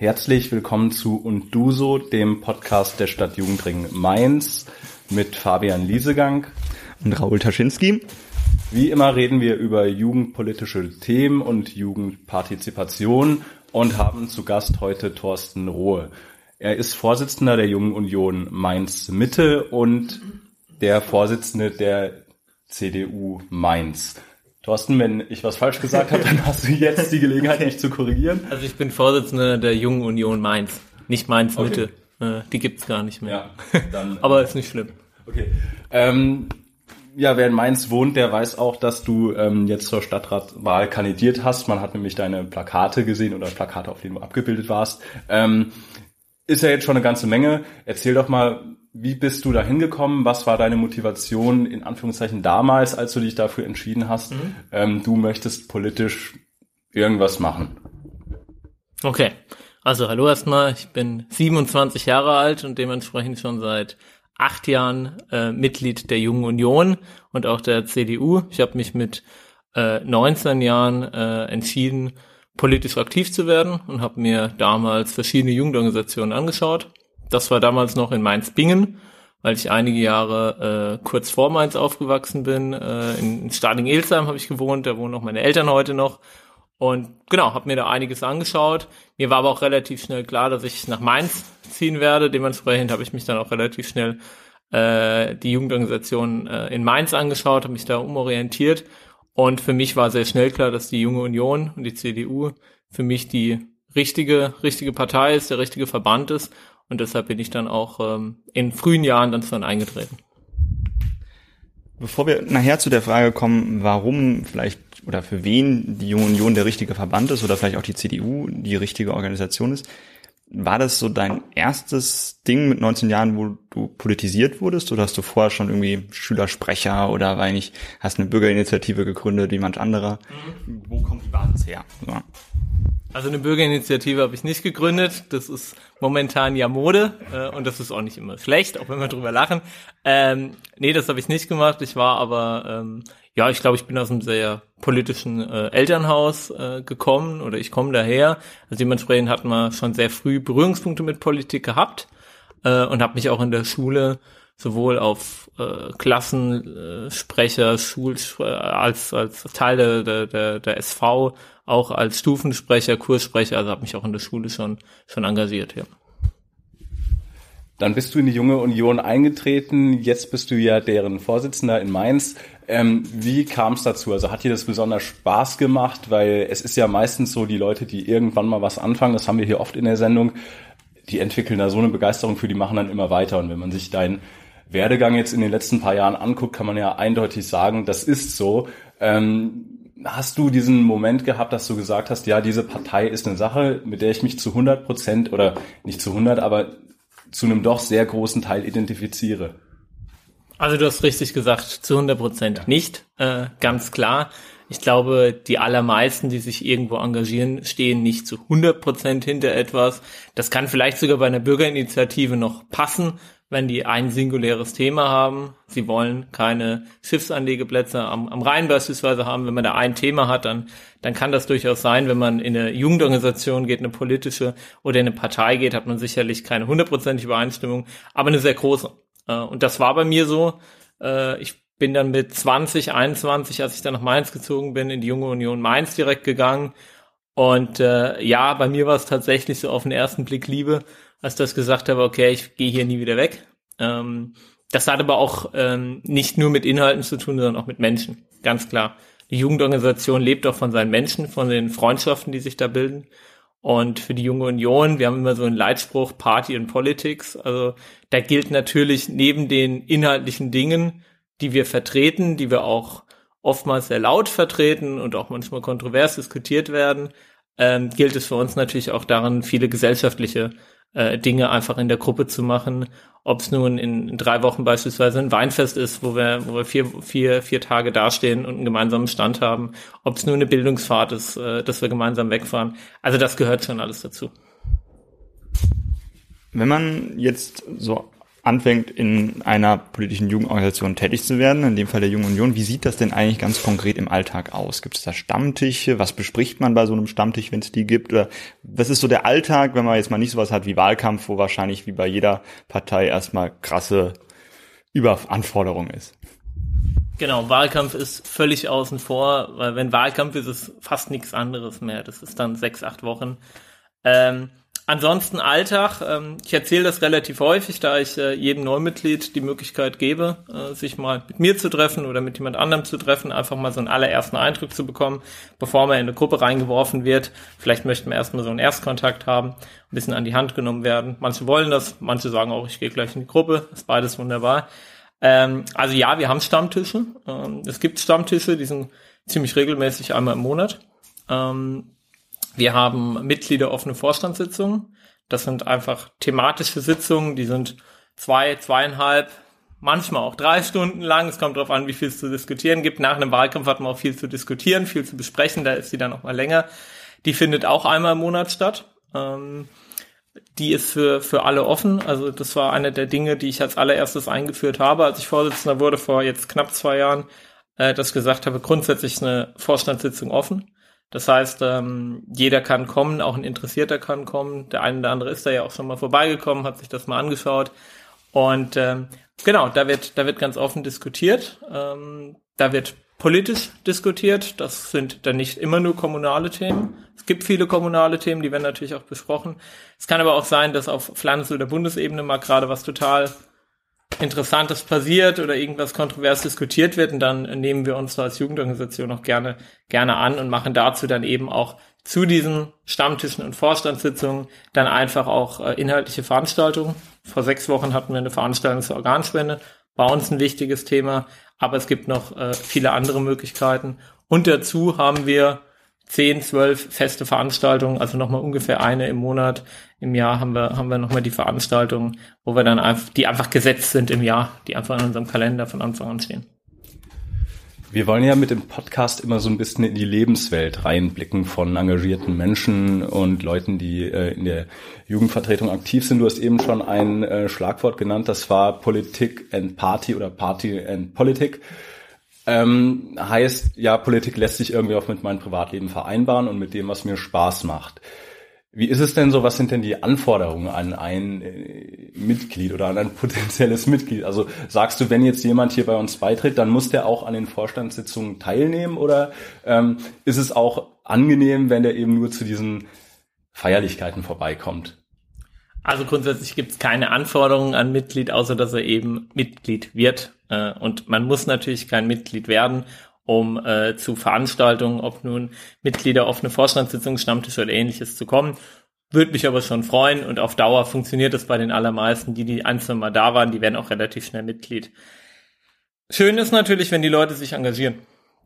Herzlich willkommen zu Und du so, dem Podcast der Stadt Jugendring Mainz mit Fabian Liesegang und Raul Taschinski. Wie immer reden wir über jugendpolitische Themen und Jugendpartizipation und haben zu Gast heute Thorsten Rohe. Er ist Vorsitzender der Jungen Union Mainz Mitte und der Vorsitzende der CDU Mainz. Thorsten, wenn ich was falsch gesagt habe, dann hast du jetzt die Gelegenheit, mich zu korrigieren. Also ich bin Vorsitzender der Jungen Union Mainz, nicht Mainz Mitte. Okay. Äh, die gibt's gar nicht mehr. Ja, dann, Aber ist nicht schlimm. Okay. Ähm, ja, wer in Mainz wohnt, der weiß auch, dass du ähm, jetzt zur Stadtratwahl kandidiert hast. Man hat nämlich deine Plakate gesehen oder Plakate, auf denen du abgebildet warst. Ähm, ist ja jetzt schon eine ganze Menge. Erzähl doch mal, wie bist du da hingekommen? Was war deine Motivation in Anführungszeichen damals, als du dich dafür entschieden hast, mhm. ähm, du möchtest politisch irgendwas machen? Okay, also hallo erstmal, ich bin 27 Jahre alt und dementsprechend schon seit acht Jahren äh, Mitglied der Jungen Union und auch der CDU. Ich habe mich mit äh, 19 Jahren äh, entschieden, politisch aktiv zu werden und habe mir damals verschiedene Jugendorganisationen angeschaut das war damals noch in Mainz-Bingen, weil ich einige Jahre äh, kurz vor Mainz aufgewachsen bin. Äh, in, in Stading-Elsheim habe ich gewohnt, da wohnen auch meine Eltern heute noch. Und genau, habe mir da einiges angeschaut. Mir war aber auch relativ schnell klar, dass ich nach Mainz ziehen werde. Dementsprechend habe ich mich dann auch relativ schnell äh, die Jugendorganisation äh, in Mainz angeschaut, habe mich da umorientiert. Und für mich war sehr schnell klar, dass die Junge Union und die CDU für mich die richtige, richtige Partei ist, der richtige Verband ist und deshalb bin ich dann auch ähm, in frühen Jahren dann schon eingetreten. Bevor wir nachher zu der Frage kommen, warum vielleicht oder für wen die Junge Union der richtige Verband ist oder vielleicht auch die CDU die richtige Organisation ist, war das so dein erstes Ding mit 19 Jahren, wo du politisiert wurdest? Oder hast du vorher schon irgendwie Schülersprecher oder weil nicht, hast eine Bürgerinitiative gegründet wie manch anderer? Mhm. Wo kommt die Basis her? So. Also eine Bürgerinitiative habe ich nicht gegründet. Das ist momentan ja Mode äh, und das ist auch nicht immer schlecht, auch wenn wir drüber lachen. Ähm, nee, das habe ich nicht gemacht. Ich war aber, ähm, ja, ich glaube, ich bin aus einem sehr politischen äh, Elternhaus äh, gekommen oder ich komme daher. Also dementsprechend hat man schon sehr früh Berührungspunkte mit Politik gehabt äh, und habe mich auch in der Schule sowohl auf äh, Klassensprecher, Schul als als Teil der, der, der SV auch als Stufensprecher, Kurssprecher, also habe mich auch in der Schule schon, schon engagiert, ja. Dann bist du in die Junge Union eingetreten. Jetzt bist du ja deren Vorsitzender in Mainz. Ähm, wie kam es dazu? Also hat dir das besonders Spaß gemacht? Weil es ist ja meistens so, die Leute, die irgendwann mal was anfangen, das haben wir hier oft in der Sendung, die entwickeln da so eine Begeisterung für, die machen dann immer weiter. Und wenn man sich deinen Werdegang jetzt in den letzten paar Jahren anguckt, kann man ja eindeutig sagen, das ist so. Ähm, Hast du diesen Moment gehabt, dass du gesagt hast, ja, diese Partei ist eine Sache, mit der ich mich zu 100 Prozent oder nicht zu 100, aber zu einem doch sehr großen Teil identifiziere? Also du hast richtig gesagt, zu 100 Prozent ja. nicht, äh, ganz klar. Ich glaube, die allermeisten, die sich irgendwo engagieren, stehen nicht zu 100 Prozent hinter etwas. Das kann vielleicht sogar bei einer Bürgerinitiative noch passen, wenn die ein singuläres Thema haben. Sie wollen keine Schiffsanlegeplätze am, am Rhein beispielsweise haben. Wenn man da ein Thema hat, dann, dann kann das durchaus sein. Wenn man in eine Jugendorganisation geht, eine politische oder in eine Partei geht, hat man sicherlich keine hundertprozentige Übereinstimmung, aber eine sehr große. Äh, und das war bei mir so. Äh, ich bin dann mit 20, 21, als ich dann nach Mainz gezogen bin, in die Junge Union Mainz direkt gegangen. Und äh, ja, bei mir war es tatsächlich so auf den ersten Blick Liebe als das gesagt habe, okay, ich gehe hier nie wieder weg. Ähm, das hat aber auch ähm, nicht nur mit Inhalten zu tun, sondern auch mit Menschen, ganz klar. Die Jugendorganisation lebt auch von seinen Menschen, von den Freundschaften, die sich da bilden. Und für die Junge Union, wir haben immer so einen Leitspruch Party and Politics. Also da gilt natürlich neben den inhaltlichen Dingen, die wir vertreten, die wir auch oftmals sehr laut vertreten und auch manchmal kontrovers diskutiert werden, ähm, gilt es für uns natürlich auch daran, viele gesellschaftliche äh, Dinge einfach in der Gruppe zu machen. Ob es nun in, in, drei Wochen beispielsweise ein Weinfest ist, wo wir, wo wir vier, vier, vier Tage dastehen und einen gemeinsamen Stand haben. Ob es nur eine Bildungsfahrt ist, äh, dass wir gemeinsam wegfahren. Also das gehört schon alles dazu. Wenn man jetzt so anfängt, in einer politischen Jugendorganisation tätig zu werden, in dem Fall der Jungen Union, wie sieht das denn eigentlich ganz konkret im Alltag aus? Gibt es da Stammtische? Was bespricht man bei so einem Stammtisch, wenn es die gibt? Oder was ist so der Alltag, wenn man jetzt mal nicht sowas hat wie Wahlkampf, wo wahrscheinlich wie bei jeder Partei erstmal krasse Überanforderung ist? Genau, Wahlkampf ist völlig außen vor, weil wenn Wahlkampf ist, ist fast nichts anderes mehr. Das ist dann sechs, acht Wochen. Ähm, Ansonsten Alltag, ähm, ich erzähle das relativ häufig, da ich äh, jedem Neumitglied die Möglichkeit gebe, äh, sich mal mit mir zu treffen oder mit jemand anderem zu treffen, einfach mal so einen allerersten Eindruck zu bekommen, bevor man in eine Gruppe reingeworfen wird. Vielleicht möchten wir erstmal so einen Erstkontakt haben, ein bisschen an die Hand genommen werden. Manche wollen das, manche sagen auch, ich gehe gleich in die Gruppe, ist beides wunderbar. Ähm, also ja, wir haben Stammtische. Ähm, es gibt Stammtische, die sind ziemlich regelmäßig einmal im Monat. Ähm, wir haben Mitglieder offene Vorstandssitzungen. Das sind einfach thematische Sitzungen, die sind zwei, zweieinhalb, manchmal auch drei Stunden lang. Es kommt darauf an, wie viel es zu diskutieren gibt. Nach einem Wahlkampf hat man auch viel zu diskutieren, viel zu besprechen. Da ist sie dann auch mal länger. Die findet auch einmal im Monat statt. Ähm, die ist für, für alle offen. Also das war eine der Dinge, die ich als allererstes eingeführt habe, als ich Vorsitzender wurde vor jetzt knapp zwei Jahren, äh, dass gesagt habe, grundsätzlich ist eine Vorstandssitzung offen. Das heißt, ähm, jeder kann kommen, auch ein Interessierter kann kommen. Der eine oder andere ist da ja auch schon mal vorbeigekommen, hat sich das mal angeschaut. Und ähm, genau, da wird, da wird ganz offen diskutiert. Ähm, da wird politisch diskutiert. Das sind dann nicht immer nur kommunale Themen. Es gibt viele kommunale Themen, die werden natürlich auch besprochen. Es kann aber auch sein, dass auf Landes- oder Bundesebene mal gerade was total Interessantes passiert oder irgendwas kontrovers diskutiert wird und dann nehmen wir uns als Jugendorganisation auch gerne, gerne an und machen dazu dann eben auch zu diesen Stammtischen und Vorstandssitzungen dann einfach auch äh, inhaltliche Veranstaltungen. Vor sechs Wochen hatten wir eine Veranstaltung zur Organspende, bei uns ein wichtiges Thema, aber es gibt noch äh, viele andere Möglichkeiten. Und dazu haben wir zehn, zwölf feste Veranstaltungen, also nochmal ungefähr eine im Monat. Im Jahr haben wir, haben wir nochmal die Veranstaltungen, wo wir dann einfach, die einfach gesetzt sind im Jahr, die einfach in unserem Kalender von Anfang an stehen. Wir wollen ja mit dem Podcast immer so ein bisschen in die Lebenswelt reinblicken von engagierten Menschen und Leuten, die äh, in der Jugendvertretung aktiv sind. Du hast eben schon ein äh, Schlagwort genannt, das war Politik and Party oder Party and Politik. Ähm, heißt, ja, Politik lässt sich irgendwie auch mit meinem Privatleben vereinbaren und mit dem, was mir Spaß macht. Wie ist es denn so? Was sind denn die Anforderungen an ein äh, Mitglied oder an ein potenzielles Mitglied? Also sagst du, wenn jetzt jemand hier bei uns beitritt, dann muss der auch an den Vorstandssitzungen teilnehmen oder ähm, ist es auch angenehm, wenn der eben nur zu diesen Feierlichkeiten vorbeikommt? Also grundsätzlich gibt es keine Anforderungen an Mitglied, außer dass er eben Mitglied wird. Äh, und man muss natürlich kein Mitglied werden, um äh, zu Veranstaltungen, ob nun Mitglieder offene Vorstandssitzungen, Stammtische oder ähnliches zu kommen. Würde mich aber schon freuen und auf Dauer funktioniert das bei den allermeisten. Die, die ein, Mal da waren, die werden auch relativ schnell Mitglied. Schön ist natürlich, wenn die Leute sich engagieren.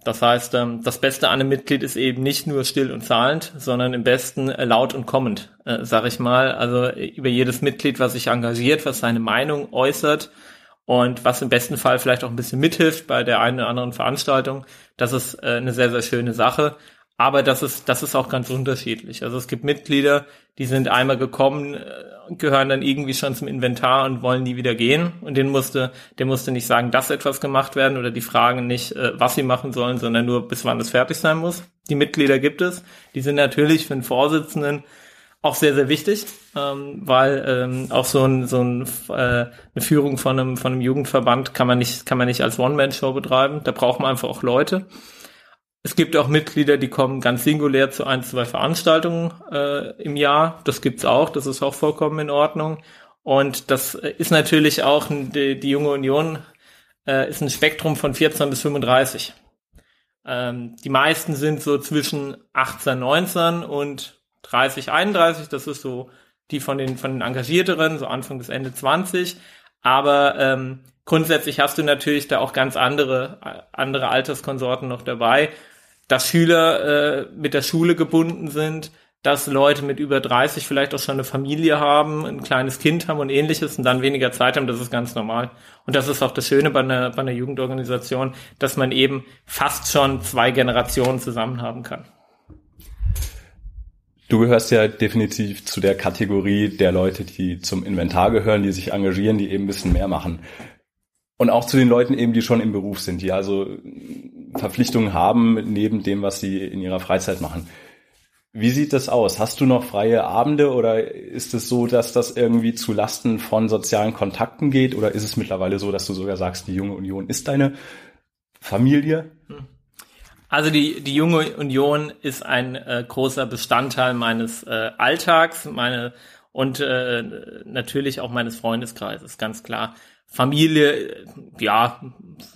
Das heißt, ähm, das Beste an einem Mitglied ist eben nicht nur still und zahlend, sondern im besten äh, laut und kommend, äh, sag ich mal. Also über jedes Mitglied, was sich engagiert, was seine Meinung äußert und was im besten Fall vielleicht auch ein bisschen mithilft bei der einen oder anderen Veranstaltung, das ist äh, eine sehr, sehr schöne Sache. Aber das ist, das ist auch ganz unterschiedlich. Also es gibt Mitglieder, die sind einmal gekommen, äh, gehören dann irgendwie schon zum Inventar und wollen nie wieder gehen. Und den musste, der musste nicht sagen, dass etwas gemacht werden oder die fragen nicht, äh, was sie machen sollen, sondern nur, bis wann es fertig sein muss. Die Mitglieder gibt es. Die sind natürlich für einen Vorsitzenden auch sehr, sehr wichtig, ähm, weil ähm, auch so, ein, so ein, äh, eine Führung von einem, von einem Jugendverband kann man nicht, kann man nicht als One-Man-Show betreiben. Da braucht man einfach auch Leute. Es gibt auch Mitglieder, die kommen ganz singulär zu ein, zwei Veranstaltungen äh, im Jahr. Das gibt's auch, das ist auch vollkommen in Ordnung. Und das ist natürlich auch, die, die junge Union äh, ist ein Spektrum von 14 bis 35. Ähm, die meisten sind so zwischen 18, 19 und 30, 31. Das ist so die von den, von den Engagierteren, so Anfang bis Ende 20. Aber ähm, grundsätzlich hast du natürlich da auch ganz andere, andere Alterskonsorten noch dabei dass Schüler äh, mit der Schule gebunden sind, dass Leute mit über 30 vielleicht auch schon eine Familie haben, ein kleines Kind haben und ähnliches und dann weniger Zeit haben, das ist ganz normal. Und das ist auch das Schöne bei einer, bei einer Jugendorganisation, dass man eben fast schon zwei Generationen zusammen haben kann. Du gehörst ja definitiv zu der Kategorie der Leute, die zum Inventar gehören, die sich engagieren, die eben ein bisschen mehr machen. Und auch zu den Leuten eben, die schon im Beruf sind, die also Verpflichtungen haben neben dem, was sie in ihrer Freizeit machen. Wie sieht das aus? Hast du noch freie Abende oder ist es so, dass das irgendwie zu Lasten von sozialen Kontakten geht? Oder ist es mittlerweile so, dass du sogar sagst, die junge Union ist deine Familie? Also die, die junge Union ist ein äh, großer Bestandteil meines äh, Alltags, meine und äh, natürlich auch meines Freundeskreises, ganz klar. Familie, ja,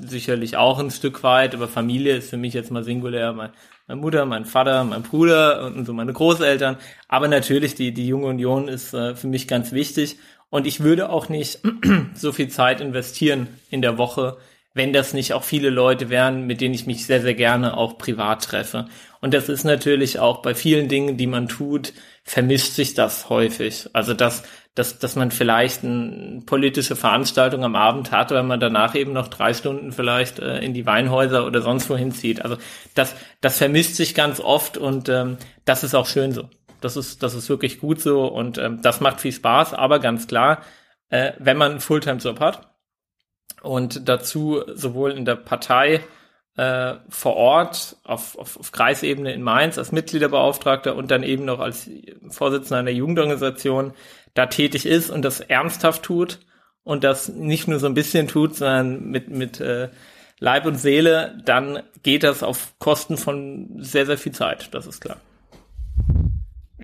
sicherlich auch ein Stück weit, aber Familie ist für mich jetzt mal singulär mein, meine Mutter, mein Vater, mein Bruder und so meine Großeltern. Aber natürlich, die, die junge Union ist äh, für mich ganz wichtig. Und ich würde auch nicht so viel Zeit investieren in der Woche, wenn das nicht auch viele Leute wären, mit denen ich mich sehr, sehr gerne auch privat treffe. Und das ist natürlich auch bei vielen Dingen, die man tut, vermischt sich das häufig. Also dass, dass, dass man vielleicht eine politische Veranstaltung am Abend hat, weil man danach eben noch drei Stunden vielleicht äh, in die Weinhäuser oder sonst wohin zieht. Also das, das vermischt sich ganz oft und ähm, das ist auch schön so. Das ist, das ist wirklich gut so und ähm, das macht viel Spaß, aber ganz klar, äh, wenn man einen Fulltime-Job hat und dazu sowohl in der Partei äh, vor Ort auf, auf, auf Kreisebene in Mainz als Mitgliederbeauftragter und dann eben noch als Vorsitzender einer Jugendorganisation da tätig ist und das ernsthaft tut und das nicht nur so ein bisschen tut, sondern mit, mit äh, Leib und Seele, dann geht das auf Kosten von sehr, sehr viel Zeit, das ist klar.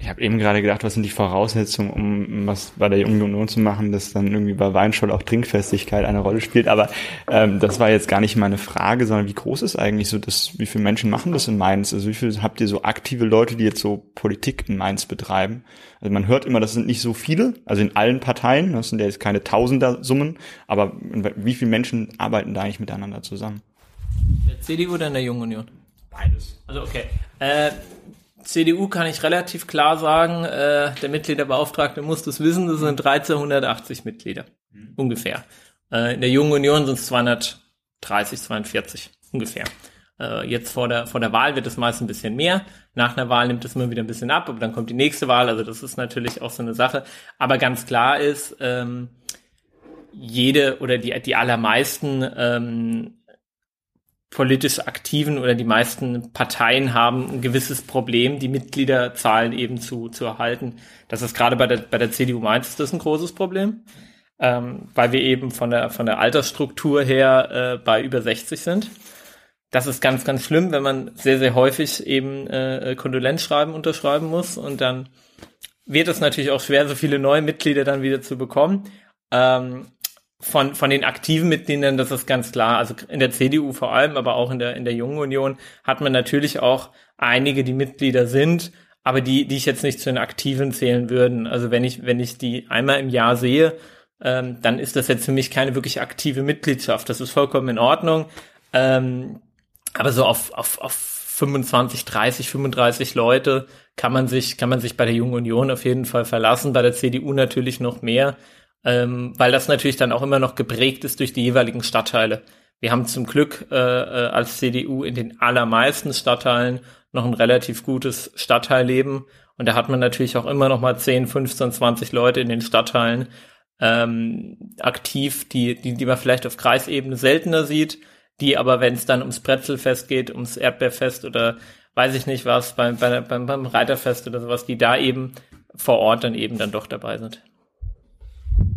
Ich habe eben gerade gedacht, was sind die Voraussetzungen, um was bei der Jungen Union zu machen, dass dann irgendwie bei Weinschall auch Trinkfestigkeit eine Rolle spielt. Aber ähm, das war jetzt gar nicht meine Frage, sondern wie groß ist eigentlich so das, wie viele Menschen machen das in Mainz? Also wie viel habt ihr so aktive Leute, die jetzt so Politik in Mainz betreiben? Also man hört immer, das sind nicht so viele, also in allen Parteien, das sind ja jetzt keine Tausender-Summen, aber wie viele Menschen arbeiten da eigentlich miteinander zusammen? Der CDU oder in der Jungen Union? Beides. Also okay. Äh, CDU kann ich relativ klar sagen, äh, der Mitgliederbeauftragte muss das wissen, das sind 1380 Mitglieder, mhm. ungefähr. Äh, in der Jungen Union sind es 230, 42, ungefähr. Äh, jetzt vor der, vor der Wahl wird es meist ein bisschen mehr. Nach einer Wahl nimmt es immer wieder ein bisschen ab, aber dann kommt die nächste Wahl, also das ist natürlich auch so eine Sache. Aber ganz klar ist, ähm, jede oder die, die allermeisten ähm, politisch Aktiven oder die meisten Parteien haben ein gewisses Problem, die Mitgliederzahlen eben zu, zu erhalten. Das ist gerade bei der, bei der CDU Mainz ist das ein großes Problem, ähm, weil wir eben von der, von der Altersstruktur her äh, bei über 60 sind. Das ist ganz, ganz schlimm, wenn man sehr, sehr häufig eben äh, Kondolenzschreiben unterschreiben muss und dann wird es natürlich auch schwer, so viele neue Mitglieder dann wieder zu bekommen. Ähm, von, von den aktiven Mitgliedern, das ist ganz klar. Also in der CDU vor allem, aber auch in der, in der Jungen Union hat man natürlich auch einige, die Mitglieder sind, aber die, die ich jetzt nicht zu den Aktiven zählen würden. Also wenn ich, wenn ich die einmal im Jahr sehe, ähm, dann ist das jetzt für mich keine wirklich aktive Mitgliedschaft. Das ist vollkommen in Ordnung. Ähm, aber so auf, auf, auf 25, 30, 35 Leute kann man sich, kann man sich bei der Jungen Union auf jeden Fall verlassen, bei der CDU natürlich noch mehr ähm, weil das natürlich dann auch immer noch geprägt ist durch die jeweiligen Stadtteile. Wir haben zum Glück äh, äh, als CDU in den allermeisten Stadtteilen noch ein relativ gutes Stadtteilleben und da hat man natürlich auch immer noch mal 10, 15, 20 Leute in den Stadtteilen ähm, aktiv, die, die, die man vielleicht auf Kreisebene seltener sieht, die aber, wenn es dann ums Brezelfest geht, ums Erdbeerfest oder weiß ich nicht was, beim, beim, beim Reiterfest oder sowas, die da eben vor Ort dann eben dann doch dabei sind.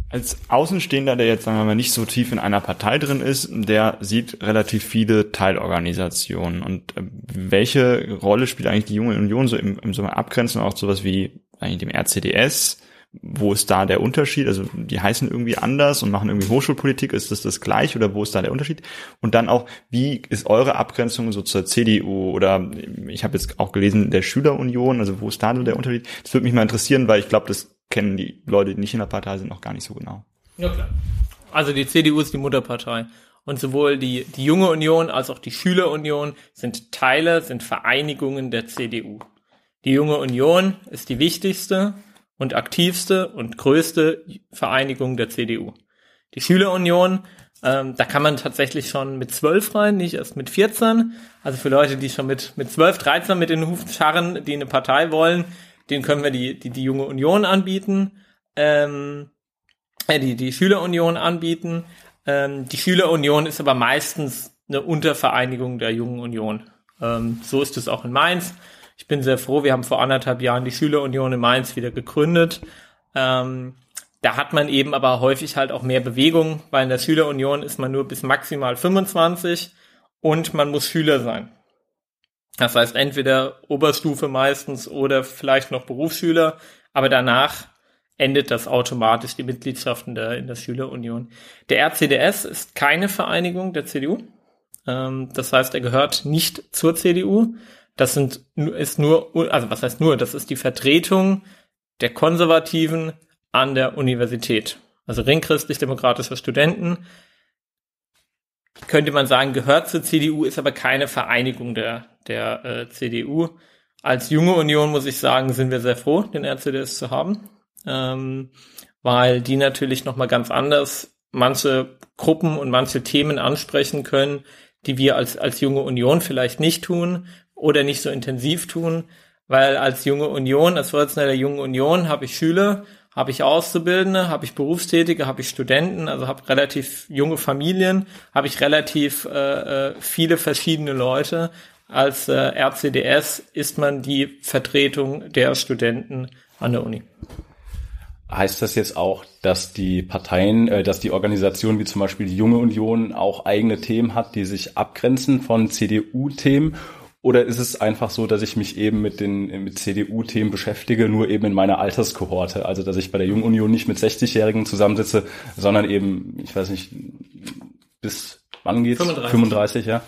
Als Außenstehender, der jetzt sagen wir mal nicht so tief in einer Partei drin ist, der sieht relativ viele Teilorganisationen. Und äh, welche Rolle spielt eigentlich die Junge Union so im, im so einer Abgrenzung auch sowas wie eigentlich dem RCDS? Wo ist da der Unterschied? Also die heißen irgendwie anders und machen irgendwie Hochschulpolitik. Ist das das gleich oder wo ist da der Unterschied? Und dann auch, wie ist eure Abgrenzung so zur CDU oder ich habe jetzt auch gelesen der Schülerunion, also wo ist da nur der Unterschied? Das würde mich mal interessieren, weil ich glaube, das kennen die Leute, die nicht in der Partei sind, noch gar nicht so genau. Ja, klar. Also die CDU ist die Mutterpartei. Und sowohl die, die junge Union als auch die Schülerunion sind Teile, sind Vereinigungen der CDU. Die junge Union ist die wichtigste und aktivste und größte Vereinigung der CDU. Die Schülerunion, ähm, da kann man tatsächlich schon mit zwölf rein, nicht erst mit 14. Also für Leute, die schon mit, mit zwölf, 13 mit den Hufen scharren, die eine Partei wollen, den können wir die, die, die junge Union anbieten, ähm, äh, die, die Schülerunion anbieten. Ähm, die Schülerunion ist aber meistens eine Untervereinigung der jungen Union. Ähm, so ist es auch in Mainz. Ich bin sehr froh, wir haben vor anderthalb Jahren die Schülerunion in Mainz wieder gegründet. Ähm, da hat man eben aber häufig halt auch mehr Bewegung, weil in der Schülerunion ist man nur bis maximal 25 und man muss Schüler sein. Das heißt entweder Oberstufe meistens oder vielleicht noch Berufsschüler, aber danach endet das automatisch die Mitgliedschaft in der, in der Schülerunion. Der RCDS ist keine Vereinigung der CDU. Ähm, das heißt, er gehört nicht zur CDU. Das sind, ist nur, also was heißt nur, das ist die Vertretung der Konservativen an der Universität. Also ringchristlich-demokratische Studenten. Könnte man sagen, gehört zur CDU, ist aber keine Vereinigung der, der äh, CDU. Als junge Union muss ich sagen, sind wir sehr froh, den RCDS zu haben, ähm, weil die natürlich nochmal ganz anders manche Gruppen und manche Themen ansprechen können, die wir als, als junge Union vielleicht nicht tun oder nicht so intensiv tun, weil als junge Union, als Vorsitzender der jungen Union, habe ich Schüler, habe ich Auszubildende, habe ich Berufstätige, habe ich Studenten, also habe relativ junge Familien, habe ich relativ äh, äh viele verschiedene Leute. Als äh, RCDS ist man die Vertretung der Studenten an der Uni. Heißt das jetzt auch, dass die Parteien, äh, dass die Organisation wie zum Beispiel die Junge Union auch eigene Themen hat, die sich abgrenzen von CDU-Themen? Oder ist es einfach so, dass ich mich eben mit den mit CDU-Themen beschäftige, nur eben in meiner Alterskohorte? Also dass ich bei der Jungen Union nicht mit 60-Jährigen zusammensitze, sondern eben, ich weiß nicht, bis wann geht's? 35, 35 ja.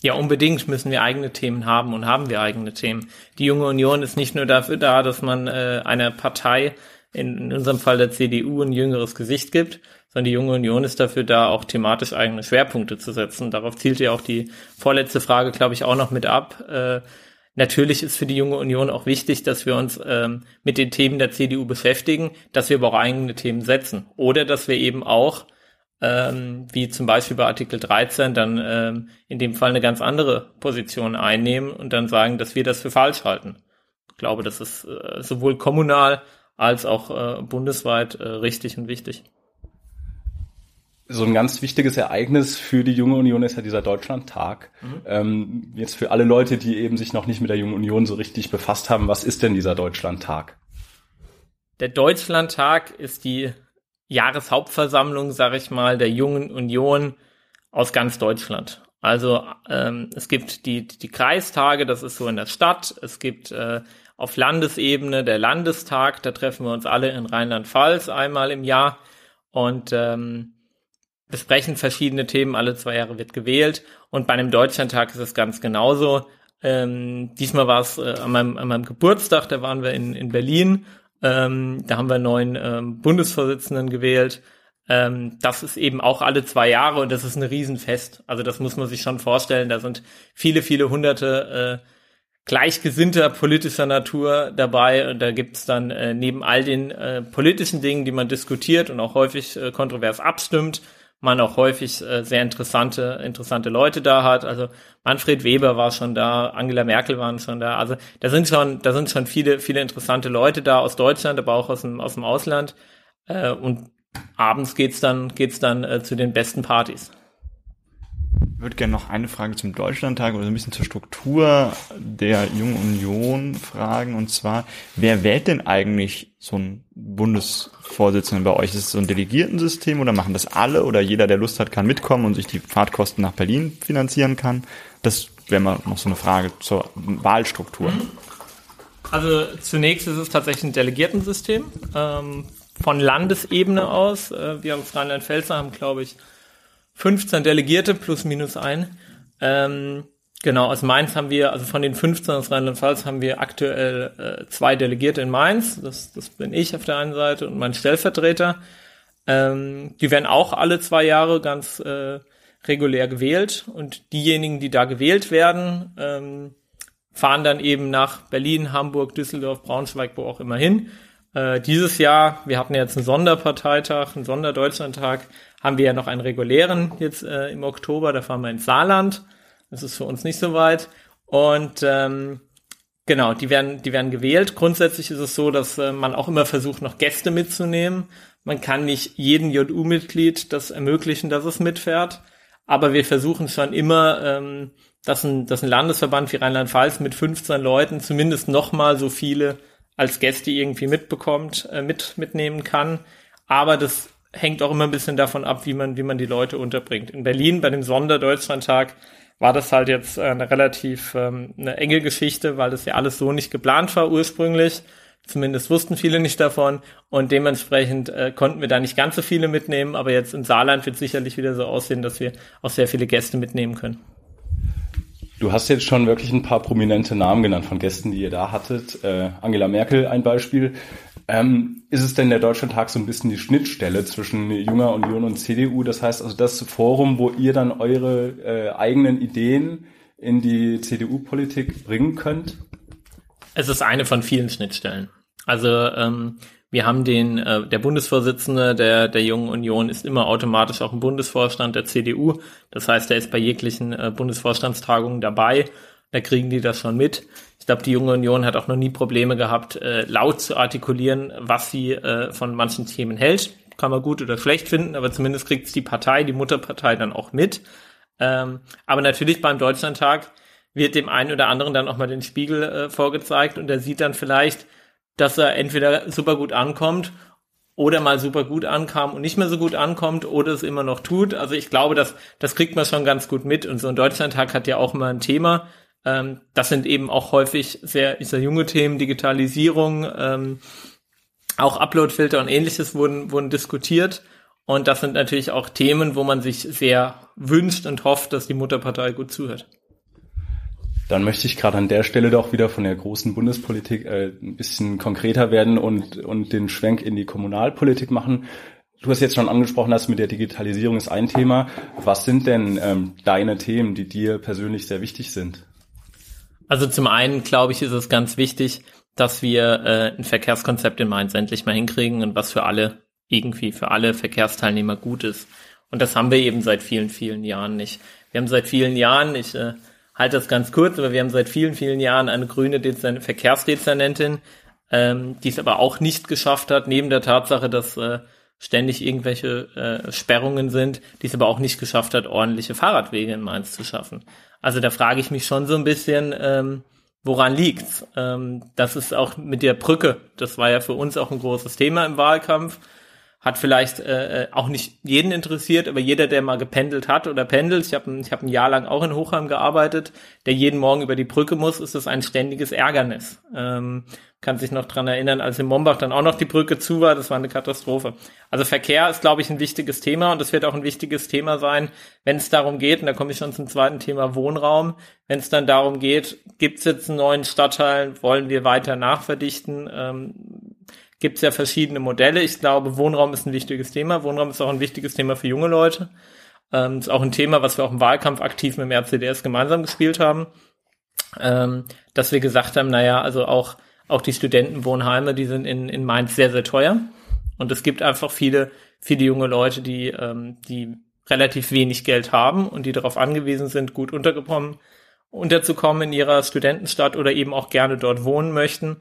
Ja, unbedingt müssen wir eigene Themen haben und haben wir eigene Themen. Die Junge Union ist nicht nur dafür da, dass man äh, einer Partei in, in unserem Fall der CDU ein jüngeres Gesicht gibt, sondern die Junge Union ist dafür da, auch thematisch eigene Schwerpunkte zu setzen. Darauf zielt ja auch die vorletzte Frage, glaube ich, auch noch mit ab. Äh, natürlich ist für die Junge Union auch wichtig, dass wir uns ähm, mit den Themen der CDU beschäftigen, dass wir aber auch eigene Themen setzen. Oder dass wir eben auch, ähm, wie zum Beispiel bei Artikel 13, dann ähm, in dem Fall eine ganz andere Position einnehmen und dann sagen, dass wir das für falsch halten. Ich glaube, das ist äh, sowohl kommunal als auch äh, bundesweit äh, richtig und wichtig. So ein ganz wichtiges Ereignis für die Junge Union ist ja dieser Deutschlandtag. Mhm. Ähm, jetzt für alle Leute, die eben sich noch nicht mit der Jungen Union so richtig befasst haben, was ist denn dieser Deutschlandtag? Der Deutschlandtag ist die Jahreshauptversammlung, sage ich mal, der Jungen Union aus ganz Deutschland. Also ähm, es gibt die, die Kreistage, das ist so in der Stadt. Es gibt äh, auf Landesebene der Landestag, da treffen wir uns alle in Rheinland-Pfalz einmal im Jahr und ähm, besprechen verschiedene Themen. Alle zwei Jahre wird gewählt und bei einem Deutschlandtag ist es ganz genauso. Ähm, diesmal war es äh, an, meinem, an meinem Geburtstag, da waren wir in, in Berlin. Ähm, da haben wir neuen ähm, Bundesvorsitzenden gewählt. Ähm, das ist eben auch alle zwei Jahre und das ist ein Riesenfest. Also das muss man sich schon vorstellen. Da sind viele, viele hunderte äh, gleichgesinnter politischer Natur dabei. Und da gibt's dann äh, neben all den äh, politischen Dingen, die man diskutiert und auch häufig äh, kontrovers abstimmt, man auch häufig äh, sehr interessante, interessante Leute da hat. Also Manfred Weber war schon da, Angela Merkel waren schon da. Also da sind schon, da sind schon viele, viele interessante Leute da aus Deutschland, aber auch aus dem, aus dem Ausland. Äh, und abends geht's dann, geht's dann äh, zu den besten Partys. Würde gerne noch eine Frage zum Deutschlandtag oder ein bisschen zur Struktur der Jungen Union fragen. Und zwar, wer wählt denn eigentlich so ein Bundesvorsitzenden bei euch? Ist es so ein Delegiertensystem oder machen das alle oder jeder, der Lust hat, kann mitkommen und sich die Fahrtkosten nach Berlin finanzieren kann? Das wäre mal noch so eine Frage zur Wahlstruktur. Also zunächst ist es tatsächlich ein Delegiertensystem. Ähm, von Landesebene aus. Äh, wir als Rheinland-Pfälzer haben, glaube ich, 15 Delegierte plus minus ein. Ähm, genau, aus Mainz haben wir, also von den 15 aus Rheinland-Pfalz haben wir aktuell äh, zwei Delegierte in Mainz. Das, das bin ich auf der einen Seite und mein Stellvertreter. Ähm, die werden auch alle zwei Jahre ganz äh, regulär gewählt und diejenigen, die da gewählt werden, ähm, fahren dann eben nach Berlin, Hamburg, Düsseldorf, Braunschweig, wo auch immer hin. Äh, dieses Jahr, wir hatten jetzt einen Sonderparteitag, einen Sonderdeutschlandtag, haben wir ja noch einen regulären jetzt äh, im Oktober, da fahren wir ins Saarland. Das ist für uns nicht so weit. Und ähm, Genau, die werden, die werden gewählt. Grundsätzlich ist es so, dass äh, man auch immer versucht, noch Gäste mitzunehmen. Man kann nicht jedem JU-Mitglied das ermöglichen, dass es mitfährt. Aber wir versuchen schon immer, ähm, dass, ein, dass ein Landesverband wie Rheinland-Pfalz mit 15 Leuten zumindest nochmal so viele als Gäste irgendwie mitbekommt, äh, mit, mitnehmen kann. Aber das hängt auch immer ein bisschen davon ab, wie man, wie man die Leute unterbringt. In Berlin bei dem Sonderdeutschlandtag war das halt jetzt eine relativ ähm, eine enge Geschichte, weil das ja alles so nicht geplant war ursprünglich. Zumindest wussten viele nicht davon und dementsprechend äh, konnten wir da nicht ganz so viele mitnehmen, aber jetzt im Saarland wird sicherlich wieder so aussehen, dass wir auch sehr viele Gäste mitnehmen können. Du hast jetzt schon wirklich ein paar prominente Namen genannt von Gästen, die ihr da hattet. Äh, Angela Merkel ein Beispiel. Ähm, ist es denn der Deutschlandtag so ein bisschen die Schnittstelle zwischen Junger Union und CDU? Das heißt also das Forum, wo ihr dann eure äh, eigenen Ideen in die CDU-Politik bringen könnt? Es ist eine von vielen Schnittstellen. Also ähm, wir haben den, äh, der Bundesvorsitzende der, der Jungen Union ist immer automatisch auch im Bundesvorstand der CDU. Das heißt, er ist bei jeglichen äh, Bundesvorstandstagungen dabei. Da kriegen die das schon mit glaube, die junge Union hat auch noch nie Probleme gehabt, äh, laut zu artikulieren, was sie äh, von manchen Themen hält. Kann man gut oder schlecht finden, aber zumindest kriegt es die Partei, die Mutterpartei dann auch mit. Ähm, aber natürlich beim Deutschlandtag wird dem einen oder anderen dann auch mal den Spiegel äh, vorgezeigt und er sieht dann vielleicht, dass er entweder super gut ankommt oder mal super gut ankam und nicht mehr so gut ankommt oder es immer noch tut. Also ich glaube, dass das kriegt man schon ganz gut mit und so ein Deutschlandtag hat ja auch immer ein Thema. Ähm, das sind eben auch häufig sehr, sehr junge Themen, Digitalisierung, ähm, auch Uploadfilter und ähnliches wurden, wurden diskutiert. Und das sind natürlich auch Themen, wo man sich sehr wünscht und hofft, dass die Mutterpartei gut zuhört. Dann möchte ich gerade an der Stelle doch wieder von der großen Bundespolitik äh, ein bisschen konkreter werden und, und den Schwenk in die Kommunalpolitik machen. Du hast jetzt schon angesprochen, dass mit der Digitalisierung ist ein Thema. Was sind denn ähm, deine Themen, die dir persönlich sehr wichtig sind? Also zum einen, glaube ich, ist es ganz wichtig, dass wir äh, ein Verkehrskonzept in Mainz endlich mal hinkriegen und was für alle, irgendwie für alle Verkehrsteilnehmer gut ist. Und das haben wir eben seit vielen, vielen Jahren nicht. Wir haben seit vielen Jahren, ich äh, halte das ganz kurz, aber wir haben seit vielen, vielen Jahren eine grüne Dezern Verkehrsdezernentin, ähm, die es aber auch nicht geschafft hat, neben der Tatsache, dass äh, ständig irgendwelche äh, Sperrungen sind, die es aber auch nicht geschafft hat, ordentliche Fahrradwege in Mainz zu schaffen. Also da frage ich mich schon so ein bisschen, ähm, woran liegt's? Ähm, das ist auch mit der Brücke, das war ja für uns auch ein großes Thema im Wahlkampf. Hat vielleicht äh, äh, auch nicht jeden interessiert, aber jeder, der mal gependelt hat oder pendelt, ich habe ich hab ein Jahr lang auch in Hochheim gearbeitet, der jeden Morgen über die Brücke muss, ist das ein ständiges Ärgernis. Ähm, kann sich noch dran erinnern, als in Mombach dann auch noch die Brücke zu war, das war eine Katastrophe. Also Verkehr ist, glaube ich, ein wichtiges Thema und es wird auch ein wichtiges Thema sein, wenn es darum geht, und da komme ich schon zum zweiten Thema Wohnraum, wenn es dann darum geht, gibt es jetzt einen neuen Stadtteil, wollen wir weiter nachverdichten, ähm, gibt es ja verschiedene Modelle. Ich glaube, Wohnraum ist ein wichtiges Thema. Wohnraum ist auch ein wichtiges Thema für junge Leute. Ähm, ist auch ein Thema, was wir auch im Wahlkampf aktiv mit dem RCDS gemeinsam gespielt haben. Ähm, dass wir gesagt haben, naja, also auch auch die Studentenwohnheime, die sind in, in Mainz sehr, sehr teuer. Und es gibt einfach viele, viele junge Leute, die, ähm, die relativ wenig Geld haben und die darauf angewiesen sind, gut untergekommen, unterzukommen in ihrer Studentenstadt oder eben auch gerne dort wohnen möchten.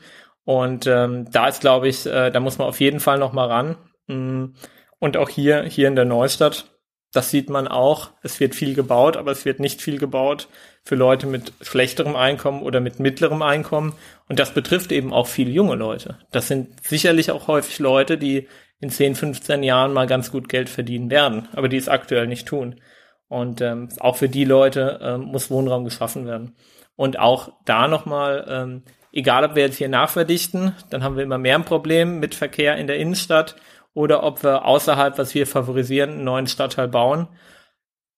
Und ähm, da ist, glaube ich, äh, da muss man auf jeden Fall noch mal ran. Mm. Und auch hier, hier in der Neustadt, das sieht man auch. Es wird viel gebaut, aber es wird nicht viel gebaut für Leute mit schlechterem Einkommen oder mit mittlerem Einkommen. Und das betrifft eben auch viele junge Leute. Das sind sicherlich auch häufig Leute, die in 10, 15 Jahren mal ganz gut Geld verdienen werden, aber die es aktuell nicht tun. Und ähm, auch für die Leute ähm, muss Wohnraum geschaffen werden. Und auch da nochmal, ähm, egal ob wir jetzt hier nachverdichten, dann haben wir immer mehr ein Problem mit Verkehr in der Innenstadt oder ob wir außerhalb, was wir favorisieren, einen neuen Stadtteil bauen.